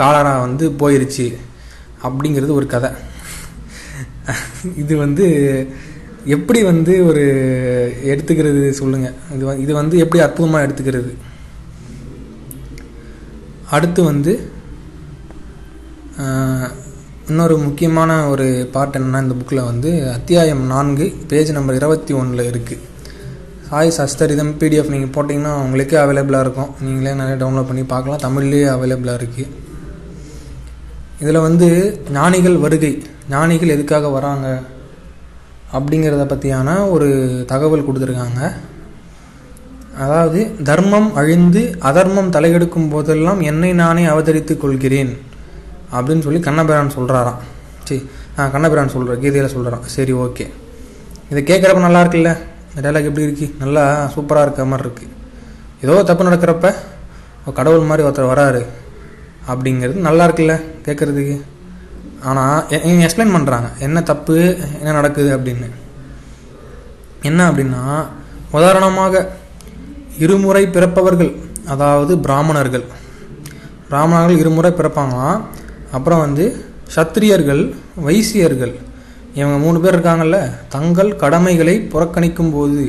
காலரா வந்து போயிருச்சு அப்படிங்கிறது ஒரு கதை. இது வந்து எப்படி வந்து ஒரு எடுத்துக்கிறது சொல்லுங்க. இது இது வந்து எப்படி அற்புதமாக எடுத்துக்கிறது. அடுத்து வந்து இன்னொரு முக்கியமான ஒரு பார்ட் என்னன்னா இந்த புக்கில் வந்து அத்தியாயம் நான்கு பேஜ் நம்பர் இருபத்தி ஒன்றில் இருக்குது சாய் சஸ்தரிதம் பிடிஎஃப் நீங்கள் போட்டிங்கன்னா உங்களுக்கே அவைலபிளாக இருக்கும். நீங்களே நிறைய டவுன்லோட் பண்ணி பார்க்கலாம். தமிழ்லேயே அவைலபிளாக இருக்குது இதில் வந்து ஞானிகள் வருகை. ஞானிகள் எதுக்காக வராங்க? அப்படிங்கிறத பற்றியான ஒரு தகவல் கொடுத்துருக்காங்க. அதாவது தர்மம் அழிந்து அதர்மம் தலையெடுக்கும் போதெல்லாம் என்னை நானே அவதரித்துக் கொள்கிறேன் அப்படின்னு சொல்லி கண்ணபிரான் சொல்கிறாராம் சரி ஆ கண்ணபிரான் சொல்கிற கீதையில் சொல்கிறான் சரி ஓகே. இதை கேட்குறப்ப நல்லா இருக்குல்ல? இந்த டைலாக் எப்படி இருக்கு? நல்லா சூப்பராக இருக்க மாதிரி இருக்குது ஏதோ தப்பு நடக்கிறப்ப கடவுள் மாதிரி ஒருத்தர் வராரு. அப்படிங்கிறது நல்லா இருக்குல்ல கேட்குறதுக்கு ஆனால் எக்ஸ்பிளைன் பண்ணுறாங்க என்ன தப்பு என்ன நடக்குது அப்படின்னு. என்ன அப்படின்னா உதாரணமாக இருமுறை பிறப்பவர்கள் அதாவது பிராமணர்கள். பிராமணர்கள் இருமுறை பிறப்பாங்களாம். அப்புறம் வந்து சத்திரியர்கள் வைசியர்கள். இவங்க மூணு பேர் இருக்காங்கல்ல தங்கள் கடமைகளை புறக்கணிக்கும் போது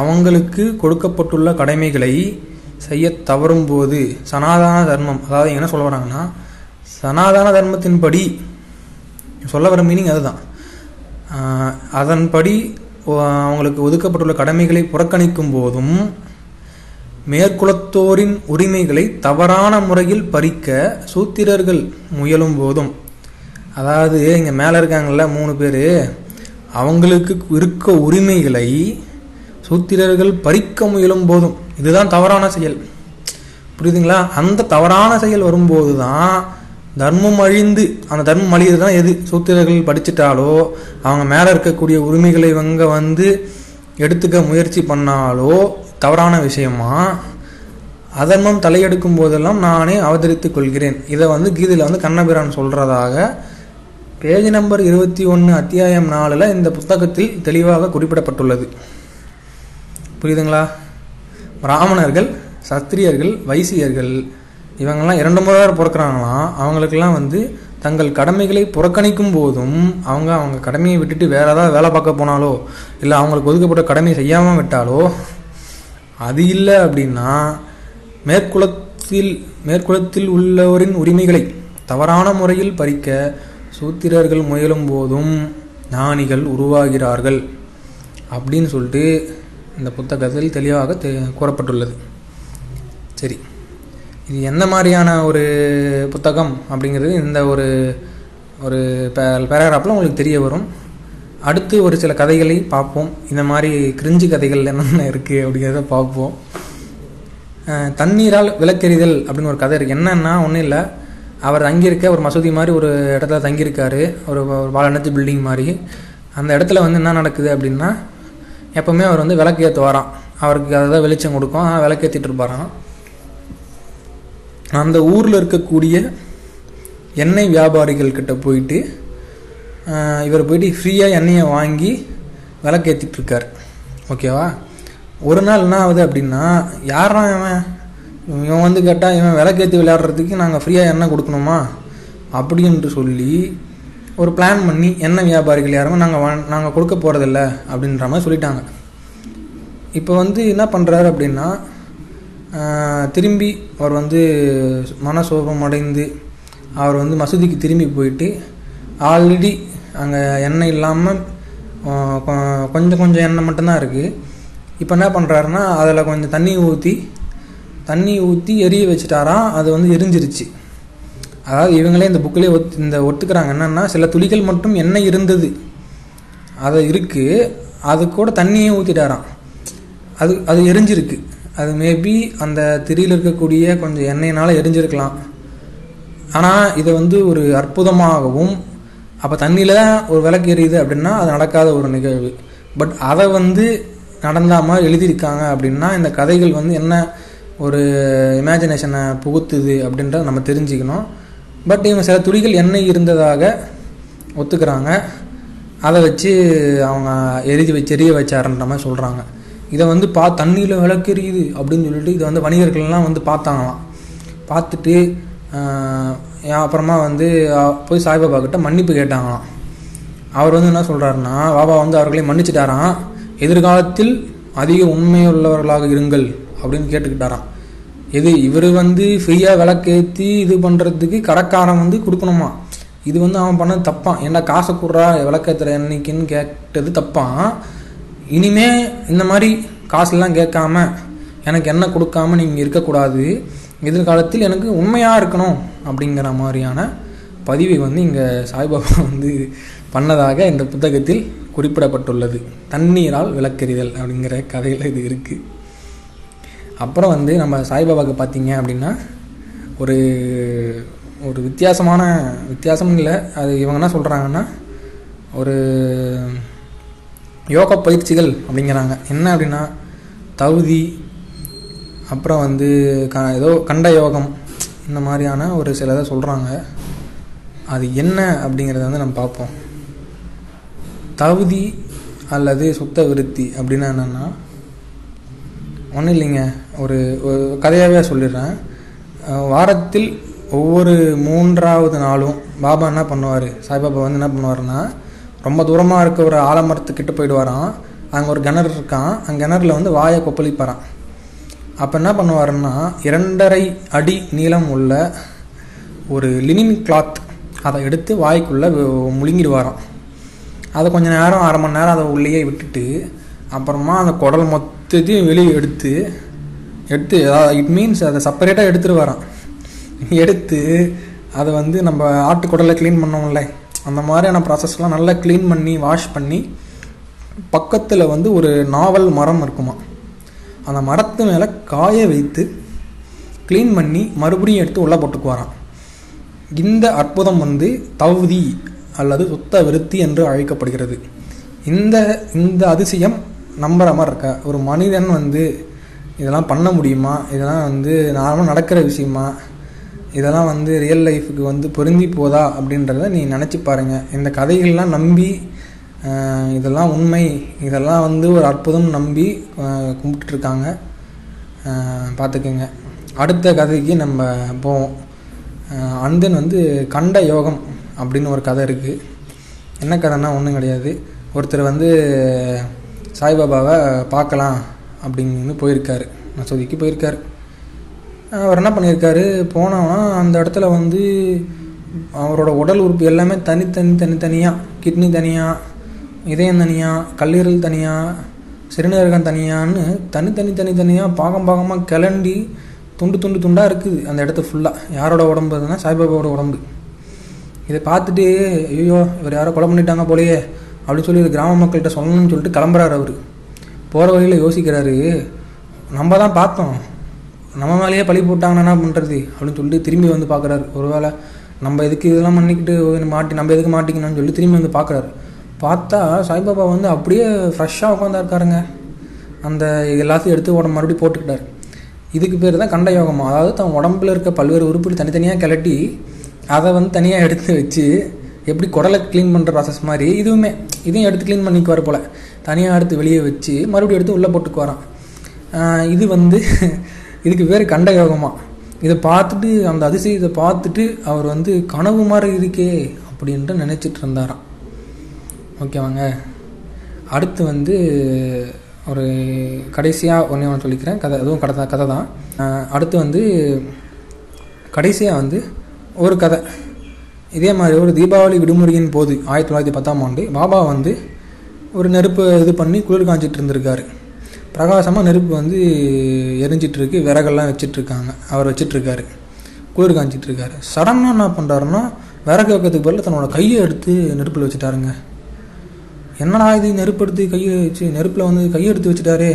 அவங்களுக்கு கொடுக்கப்பட்டுள்ள கடமைகளை செய்ய தவறும் போது சனாதன தர்மம் அதாவது என்ன சொல்ல வராங்கன்னா சனாதன தர்மத்தின்படி சொல்ல வர மீனிங் அதுதான். அதன்படி அவங்களுக்கு ஒதுக்கப்பட்டுள்ள கடமைகளை புறக்கணிக்கும் போதும் மேற்குலத்தோரின் உரிமைகளை தவறான முறையில் பறிக்க சூத்திரர்கள் முயலும் போதும். அதாவது இங்கே மேலே இருக்காங்கல்ல மூணு பேர் அவங்களுக்கு இருக்க உரிமைகளை சூத்திரர்கள் பறிக்க முயலும் போதும். இதுதான் தவறான செயல். புரியுதுங்களா? அந்த தவறான செயல் வரும்போது தான் தர்மம் அழிந்து அந்த தர்மம் அழியது தான் எது? சூத்திரர்கள் படிச்சிட்டாலோ அவங்க மேலே இருக்கக்கூடிய உரிமைகளை இவங்க வந்து எடுத்துக்க முயற்சி பண்ணாலோ தவறான விஷயமா அதர்மம் தலையெடுக்கும் போதெல்லாம் நானே அவதரித்துக் கொள்கிறேன். இதை வந்து கீதையில் வந்து கண்ணபிரான் சொல்றதாக பேஜ் நம்பர் இருபத்தி ஒன்று அத்தியாயம் நாலில் இந்த புத்தகத்தில் தெளிவாக குறிப்பிடப்பட்டுள்ளது. புரியுதுங்களா? பிராமணர்கள் சத்திரியர்கள் வைசியர்கள் இவங்கெல்லாம் இரண்டு முறை பிறக்கிறாங்களாம். அவங்களுக்கெல்லாம் வந்து தங்கள் கடமைகளை புறக்கணிக்கும் போதும் அவங்க அவங்க கடமையை விட்டுட்டு வேற ஏதாவது வேலை பார்க்க போனாலோ இல்லை அவங்களுக்கு ஒதுக்கப்பட்ட கடமையை செய்யாமல் விட்டாலோ அது இல்லை அப்படின்னா மேற்குலத்தில் மேற்குலத்தில் உள்ளவரின் உரிமைகளை தவறான முறையில் பறிக்க சூத்திரர்கள் முயலும் போதும் ஞானிகள் உருவாகிறார்கள் அப்படின்னு சொல்லிட்டு இந்த புத்தகத்தில் தெளிவாக தெ- கூறப்பட்டுள்ளது. சரி. இது எந்த மாதிரியான ஒரு புத்தகம் அப்படிங்கிறது இந்த ஒரு ஒரு பேராகிராஃபில் உங்களுக்கு தெரிய வரும். அடுத்து ஒரு சில கதைகளை பார்ப்போம். இந்த மாதிரி கிரிஞ்சு கதைகள் என்னென்ன இருக்குது அப்படிங்கிறத பார்ப்போம். தண்ணீரால் விளக்கெறிதல் அப்படின்னு ஒரு கதை இருக்குது என்னன்னா ஒன்றும் இல்லை. அவர் தங்கியிருக்க ஒரு மசூதி மாதிரி ஒரு இடத்துல தங்கியிருக்காரு. ஒரு ஒரு பில்டிங் மாதிரி. அந்த இடத்துல வந்து என்ன நடக்குது அப்படின்னா எப்போவுமே அவர் வந்து விளக்கு ஏற்றுவாராம் அவருக்கு அதுதான் வெளிச்சம் கொடுக்கும். ஆனால் விளக்கேற்றிட்டு இருப்பாராம். அந்த ஊரில் இருக்கக்கூடிய எண்ணெய் வியாபாரிகள் கிட்ட போயிட்டு இவர் போயிட்டு ஃப்ரீயாக எண்ணெயை வாங்கி விளக்கேற்றிட்டு இருக்கார். ஓகேவா? ஒரு நாள் என்ன ஆகுது அப்படின்னா யாரா இவன்? இவன் வந்து கேட்டால் இவன் விளக்கேற்றி விளையாடுறதுக்கு நாங்கள் ஃப்ரீயாக எண்ணெய் கொடுக்கணுமா? அப்படின்ட்டு சொல்லி ஒரு பிளான் பண்ணி எண்ணெய் வியாபாரிகள் யாருமே நாங்கள் நாங்கள் கொடுக்க போகிறதில்ல அப்படின்ற மாதிரி சொல்லிட்டாங்க. இப்போ வந்து என்ன பண்ணுறாரு அப்படின்னா திரும்பி அவர் வந்து மனசோபம் அடைந்து அவர் வந்து மசூதிக்கு திரும்பி போயிட்டு ஆல்ரெடி அங்கே எண்ணெய் இல்லாமல் கொஞ்சம் கொஞ்சம் எண்ணெய் மட்டும்தான் இருக்குது இப்போ என்ன பண்ணுறாருன்னா அதில் கொஞ்சம் தண்ணி ஊற்றி தண்ணி ஊற்றி எரிய வச்சுட்டாராம் அது வந்து எரிஞ்சிருச்சு. அதாவது இவங்களே இந்த புக்கிலே ஒத் இந்த ஒத்துக்கிறாங்க. என்னென்னா சில துளிகள் மட்டும் எண்ணெய் இருந்தது? அது இருக்குது அது கூட தண்ணியே ஊற்றிட்டாராம் அது அது எரிஞ்சிருக்கு. அது மேபி அந்த திரியில் இருக்கக்கூடிய கொஞ்சம் எண்ணெயினால் எரிஞ்சிருக்கலாம். ஆனால் இதை வந்து ஒரு அற்புதமாகவும் அப்போ தண்ணியில் ஒரு விளக்கு எரியுது அப்படின்னா அது நடக்காத ஒரு நிகழ்வு. பட் அதை வந்து நடந்தாமல் எழுதியிருக்காங்க அப்படின்னா இந்த கதைகள் வந்து என்ன ஒரு இமேஜினேஷனை புகுத்துது அப்படின்றத நம்ம தெரிஞ்சுக்கணும். பட் இவங்க சில துளிகள் எண்ணெய் இருந்ததாக ஒத்துக்கிறாங்க. அதை வச்சு அவங்க எரிதி வச்சு எரிய வச்சாருன்ற மாதிரி சொல்கிறாங்க இதை வந்து பா தண்ணியில் விளக்கெரியுது அப்படின்னு சொல்லிட்டு இதை வந்து வணிகர்கள்லாம் வந்து பார்த்தாங்களாம். பார்த்துட்டு அப்புறமா வந்து போய் சாய்பாபா கிட்ட மன்னிப்பு கேட்டாங்களாம். அவர் வந்து என்ன சொல்கிறாருன்னா பாபா வந்து அவர்களை மன்னிச்சிட்டாராம். எதிர்காலத்தில் அதிக உண்மையுள்ளவர்களாக இருங்கள் அப்படின்னு கேட்டுக்கிட்டாராம். எது இவர் வந்து ஃப்ரீயாக விளக்கேற்றி இது பண்ணுறதுக்கு கடைக்காரன் வந்து கொடுக்கணுமா? இது வந்து அவன் பண்ண தப்பான். ஏன்னா காசை கூடுறா விளக்கேற்றுற என்னைக்குன்னு கேட்டது தப்பான். இனிமே இந்த மாதிரி காசுலாம் கேட்காம எனக்கு என்ன கொடுக்காம நீங்கள் இருக்கக்கூடாது. எதிர்காலத்தில் எனக்கு உண்மையாக இருக்கணும் அப்படிங்கிற மாதிரியான பதிவை வந்து இங்கே சாய்பாபா வந்து பண்ணதாக இந்த புத்தகத்தில் குறிப்பிடப்பட்டுள்ளது. தண்ணீரால் விளக்கெறிதல் அப்படிங்கிற கதையில் இது இருக்குது அப்புறம் வந்து நம்ம சாய்பாபாவுக்கு பார்த்தீங்க அப்படின்னா ஒரு ஒரு வித்தியாசமான வித்தியாசம் இல்லை. அது இவங்க என்ன சொல்கிறாங்கன்னா ஒரு யோகா பயிற்சிகள் அப்படிங்கிறாங்க. என்ன அப்படின்னா தகுதி அப்புறம் வந்து க ஏதோ கண்ட யோகம் இந்த மாதிரியான ஒரு சிலதை சொல்கிறாங்க அது என்ன அப்படிங்கிறத வந்து நம்ம பார்ப்போம். தகுதி அல்லது சுத்த விருத்தி அப்படின்னா என்னென்னா ஒன்றும் இல்லைங்க. ஒரு ஒரு கதையாகவே சொல்லிடுறேன். வாரத்தில் ஒவ்வொரு மூன்றாவது நாளும் பாபா என்ன பண்ணுவார்? சாய்பாபா வந்து என்ன பண்ணுவார்னா ரொம்ப தூரமாக இருக்க ஒரு ஆலமரத்துக்கிட்ட போயிடுவாராம் அங்கே ஒரு கிணறு இருக்கான். அந்த கிணறுல வந்து வாயை கொப்பளிப்பாரான் அப்போ என்ன பண்ணுவாருன்னா இரண்டரை அடி நீளம் உள்ள ஒரு லினின் கிளாத் அதை எடுத்து வாய்க்குள்ளே முழுங்கிடுவாராம். அதை கொஞ்சம் நேரம் அரை மணி நேரம் அதை உள்ளேயே விட்டுட்டு அப்புறமா அந்த குடல் அத்தத்தையும் வெளியே எடுத்து எடுத்து இட் மீன்ஸ் அதை செப்பரேட்டாக எடுத்துட்டு வரான். எடுத்து அதை வந்து நம்ம ஆட்டு குடலை க்ளீன் பண்ணோம்ல. அந்த மாதிரியான ப்ராசஸ்லாம் நல்லா க்ளீன் பண்ணி வாஷ் பண்ணி பக்கத்தில் வந்து ஒரு நாவல் மரம் இருக்குமா அந்த மரத்து மேலே காய வைத்து க்ளீன் பண்ணி மறுபடியும் எடுத்து உள்ளே போட்டுக்குவாராம் இந்த அற்புதம் வந்து தௌதி அல்லது சுத்த விருத்தி என்று அழைக்கப்படுகிறது. இந்த இந்த அதிசயம் நம்புகிற மாதிரி இருக்கா? ஒரு மனிதன் வந்து இதெல்லாம் பண்ண முடியுமா? இதெல்லாம் வந்து நார்மலாக நடக்கிற விஷயமா? இதெல்லாம் வந்து ரியல் லைஃபுக்கு வந்து பொருந்தி போதா? அப்படின்றத நீ நினச்சி பாருங்கள் இந்த கதைகள்லாம் நம்பி இதெல்லாம் உண்மை. இதெல்லாம் வந்து ஒரு அற்புதம் நம்பி கும்பிட்டுருக்காங்க கும்பிட்டுட்ருக்காங்க. பார்த்துக்கோங்க அடுத்த கதைக்கு நம்ம போவோம். அந்தன் வந்து கண்ட யோகம் அப்படின்னு ஒரு கதை இருக்குது என்ன கதைன்னா ஒன்றும் கிடையாது. ஒருத்தர் வந்து சாய்பாபாவை பார்க்கலாம் அப்படின்னு போயிருக்காரு. மசூதிக்கு போயிருக்காரு. அவர் என்ன பண்ணியிருக்காரு? போனோன்னா அந்த இடத்துல வந்து அவரோட உடல் உறுப்பு எல்லாமே தனித்தனி தனித்தனியாக கிட்னி தனியாக இதயம் தனியாக கல்லீரல் தனியாக சிறுநீரகம் தனியான்னு தனித்தனி தனித்தனியாக பாகம் பாகமாக கிளண்டி துண்டு துண்டு துண்டாக இருக்குது அந்த இடத்த ஃபுல்லாக யாரோட உடம்பு அதுன்னா சாய்பாபாவோட உடம்பு. இதை பார்த்துட்டு ஐயோ இவர் யாரோ கொலை பண்ணிட்டாங்க போலயே. அப்படின்னு சொல்லி கிராம மக்கள்கிட்ட சொல்லணும்னு சொல்லிட்டு கிளம்புறாரு அவர். போகிற வழியில் யோசிக்கிறாரு நம்ம தான் பார்த்தோம். நம்ம மேலேயே பழி போட்டாங்கன்னா என்ன பண்ணுறது அப்படின்னு சொல்லிட்டு திரும்பி வந்து பார்க்குறாரு. ஒருவேளை நம்ம எதுக்கு இதெல்லாம் பண்ணிக்கிட்டு மாட்டி நம்ம எதுக்கு மாட்டிக்கணும்னு சொல்லி திரும்பி வந்து பார்க்குறாரு. பார்த்தா சாய்பாபா வந்து அப்படியே ஃப்ரெஷ்ஷாக உட்காந்தா இருக்காருங்க. அந்த எல்லாத்தையும் எடுத்து உடம்பு மறுபடியும் போட்டுக்கிட்டார். இதுக்கு பேர் தான் கண்ட யோகமாக அதாவது தன் உடம்புல இருக்க பல்வேறு உறுப்புகள் தனித்தனியாக கிளட்டி அதை வந்து தனியாக எடுத்து வச்சு எப்படி குடலை க்ளீன் பண்ணுற ப்ராசஸ் மாதிரி இதுவுமே இதையும் எடுத்து க்ளீன் பண்ணிக்குவார் போல். தனியாக எடுத்து வெளியே வச்சு மறுபடியும் எடுத்து உள்ளே போட்டுக்குவாராம். இது வந்து இதுக்கு பேர் கண்ட இதை பார்த்துட்டு அந்த அதிசயத்தை பார்த்துட்டு அவர் வந்து கனவு மாதிரி இருக்கே அப்படின்ட்டு நினச்சிட்டு இருந்தாராம். ஓகேவாங்க? அடுத்து வந்து ஒரு கடைசியாக ஒன்றே ஒன்று சொல்லிக்கிறேன். கதை அதுவும் கதை கதை தான். அடுத்து வந்து கடைசியாக வந்து ஒரு கதை. இதே மாதிரி ஒரு தீபாவளி விடுமுறையின் போது ஆயிரத்தி தொள்ளாயிரத்தி பத்தாம் ஆண்டு பாபா வந்து ஒரு நெருப்பு இது பண்ணி குளிர் காஞ்சிட்டு இருந்திருக்காரு. பிரகாசமாக நெருப்பு வந்து எரிஞ்சிட்ருக்கு விறகெல்லாம் வச்சிட்ருக்காங்க. அவர் வச்சிட்ருக்காரு. குளிர் காஞ்சிட்டுருக்காரு சடனாக என்ன பண்ணுறாருன்னா விறகு வைக்கிறதுக்கு பதில் தன்னோட கையை எடுத்து நெருப்பில் வச்சுட்டாருங்க. என்னடா இது நெருப்பு எடுத்து கையை வச்சு நெருப்பில் வந்து கையை எடுத்து வச்சுட்டாரு.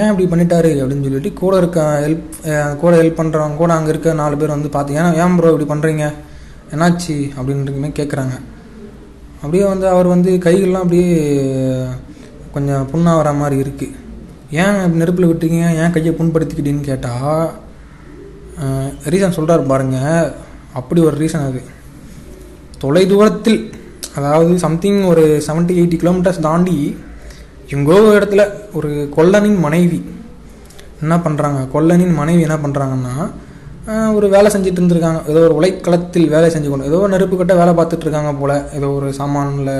ஏன் இப்படி பண்ணிட்டாரு அப்படின்னு சொல்லிட்டு கூட இருக்க ஹெல்ப் கூட ஹெல்ப் பண்ணுறவங்க கூட அங்கே இருக்க நாலு பேர் வந்து பார்த்து ஏன் ஏன் ப்ரோ இப்படி பண்ணுறீங்க என்னாச்சு அப்படின்றதுமே கேட்குறாங்க அப்படியே வந்து அவர் வந்து கைகள்லாம் அப்படியே கொஞ்சம் புண்ணாக வர மாதிரி இருக்குது ஏன் நெருப்பில் விட்டீங்க? ஏன் கையை புண்படுத்திக்கிட்டீன்னு கேட்டால் ரீசன் சொல்கிறாரு பாருங்க. அப்படி ஒரு ரீசன் அது. தொலை தூரத்தில் அதாவது சம்திங் ஒரு 70 எயிட்டி கிலோமீட்டர்ஸ் தாண்டி எங்கோ ஒரு இடத்துல ஒரு கொல்லனின் மனைவி என்ன பண்ணுறாங்க கொல்லனின் மனைவி என்ன பண்ணுறாங்கன்னா ஒரு வேலை செஞ்சுட்டு இருந்திருக்காங்க. ஏதோ ஒரு உலைக்களத்தில் வேலை செஞ்சு கொண்டு ஏதோ நெருப்பு கட்ட வேலை பார்த்துட்டு இருக்காங்க போல். ஏதோ ஒரு சாமானில்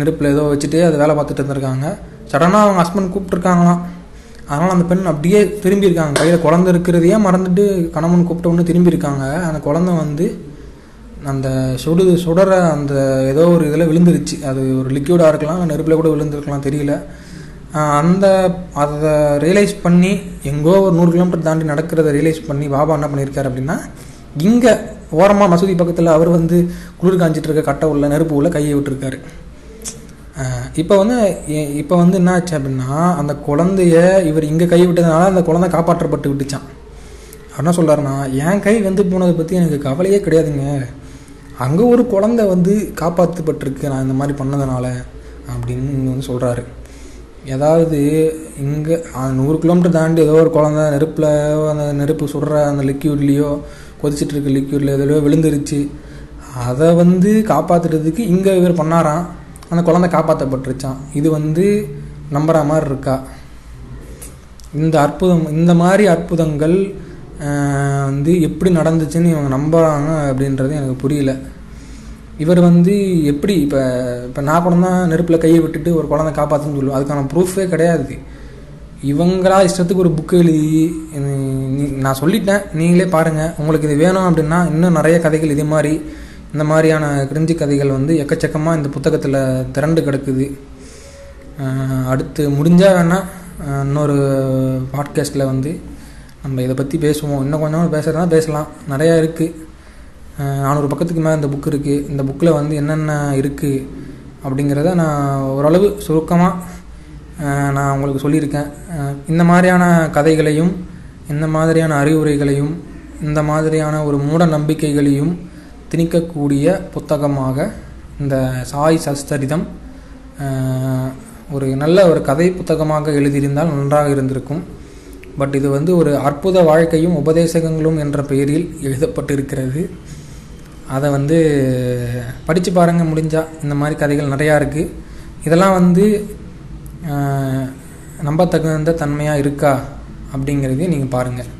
நெருப்பில் ஏதோ வச்சுட்டு அது வேலை பார்த்துட்டு இருந்திருக்காங்க. சடனாக அவங்க ஹஸ்பண்ட் கூப்பிட்ருக்காங்களாம் அதனால் அந்த பெண் அப்படியே திரும்பியிருக்காங்க. கையில் குழந்த இருக்கிறதையே மறந்துட்டு கணவன் கூப்பிட்ட ஒன்று திரும்பியிருக்காங்க. அந்த குழந்தை வந்து அந்த சுடு சுடற அந்த ஏதோ ஒரு இதில் விழுந்துருச்சு. அது ஒரு லிக்யூடாக இருக்கலாம் நெருப்பில் கூட விழுந்துருக்கலாம் தெரியல. அந்த அதை ரியலைஸ் பண்ணி எங்கோ ஒரு நூறு கிலோமீட்டர் தாண்டி நடக்கிறத ரியலைஸ் பண்ணி பாபா என்ன பண்ணியிருக்காரு அப்படின்னா இங்கே ஓரமாக மசூதி பக்கத்தில் அவர் வந்து குளிர் காஞ்சிட்டு இருக்க கட்டை உள்ள நெருப்பு உள்ள கையை விட்டுருக்காரு. இப்போ வந்து இப்போ வந்து என்ன ஆச்சு அப்படின்னா அந்த குழந்தைய இவர் இங்கே கை விட்டதுனால அந்த குழந்தை காப்பாற்றப்பட்டு விட்டுச்சான் என்ன சொல்கிறாருன்னா என் கை வந்து போனதை பற்றி எனக்கு கவலையே கிடையாதுங்க. அங்கே ஒரு குழந்தை வந்து காப்பாற்றப்பட்டிருக்கு நான் இந்த மாதிரி பண்ணதுனால அப்படின்னு வந்து சொல்கிறாரு ஏதாவது இங்கே நூறு கிலோமீட்டர் தாண்டி ஏதோ ஒரு குழந்தை நெருப்பில் அந்த நெருப்பு சுடுற அந்த லிக்யூட்லேயோ கொதிச்சுட்டு இருக்க லிக்யூட்ல எதுலையோ விழுந்துருச்சு. அதை வந்து காப்பாற்றுறதுக்கு இங்கே இவர் பண்ணாராம். அந்த குழந்தை காப்பாற்றப்பட்டுருச்சான் இது வந்து நம்புற மாதிரி இருக்கா? இந்த அற்புதம் இந்த மாதிரி அற்புதங்கள் வந்து எப்படி நடந்துச்சுன்னு இவங்க நம்புகிறாங்க அப்படின்றது எனக்கு புரியல. இவர் வந்து எப்படி இப்போ இப்போ நான் கூட தான் நெருப்பில் கையை விட்டுட்டு ஒரு குழந்தை காப்பாற்றுன்னு சொல்லுவேன் அதுக்கான ப்ரூஃபே கிடையாது. இவங்களா இஷ்டத்துக்கு ஒரு புக்கு எழுதி நீ- நான் சொல்லிட்டேன். நீங்களே பாருங்கள் உங்களுக்கு இது வேணும் அப்படின்னா இன்னும் நிறைய கதைகள் இதே மாதிரி இந்த மாதிரியான கிரிஞ்சி கதைகள் வந்து எக்கச்சக்கமாக இந்த புத்தகத்தில் திரண்டு கிடக்குது. அடுத்து முடிஞ்சால் வேணால் இன்னொரு பாட்காஸ்ட்டில் வந்து நம்ம இதை பற்றி பேசுவோம். இன்னும் கொஞ்சம் பேசுகிறதா பேசலாம். நிறையா இருக்குது நானூறு பக்கத்துக்கு மேலே இந்த புக் இருக்குது இந்த புக்கில் வந்து என்னென்ன இருக்குது அப்படிங்கிறத நான் ஓரளவு சுருக்கமாக நான் உங்களுக்கு சொல்லியிருக்கேன். இந்த மாதிரியான கதைகளையும் இந்த மாதிரியான அறிவுரைகளையும் இந்த மாதிரியான ஒரு மூட நம்பிக்கைகளையும் திணிக்கக்கூடிய புத்தகமாக இந்த சாய் சஸ்தரிதம் ஒரு நல்ல ஒரு கதை புத்தகமாக எழுதியிருந்தால் நன்றாக இருந்திருக்கும். பட் இது வந்து ஒரு அற்புத வாழ்க்கையும் உபதேசகங்களும் என்ற பெயரில் எழுதப்பட்டிருக்கிறது. அதை வந்து படித்து பாருங்கள் முடிஞ்சால் இந்த மாதிரி கதைகள் நிறையா இருக்குது இதெல்லாம் வந்து நம்பத்தகுந்த தன்மையாக இருக்கா அப்படிங்கிறதையும் நீங்கள் பாருங்கள்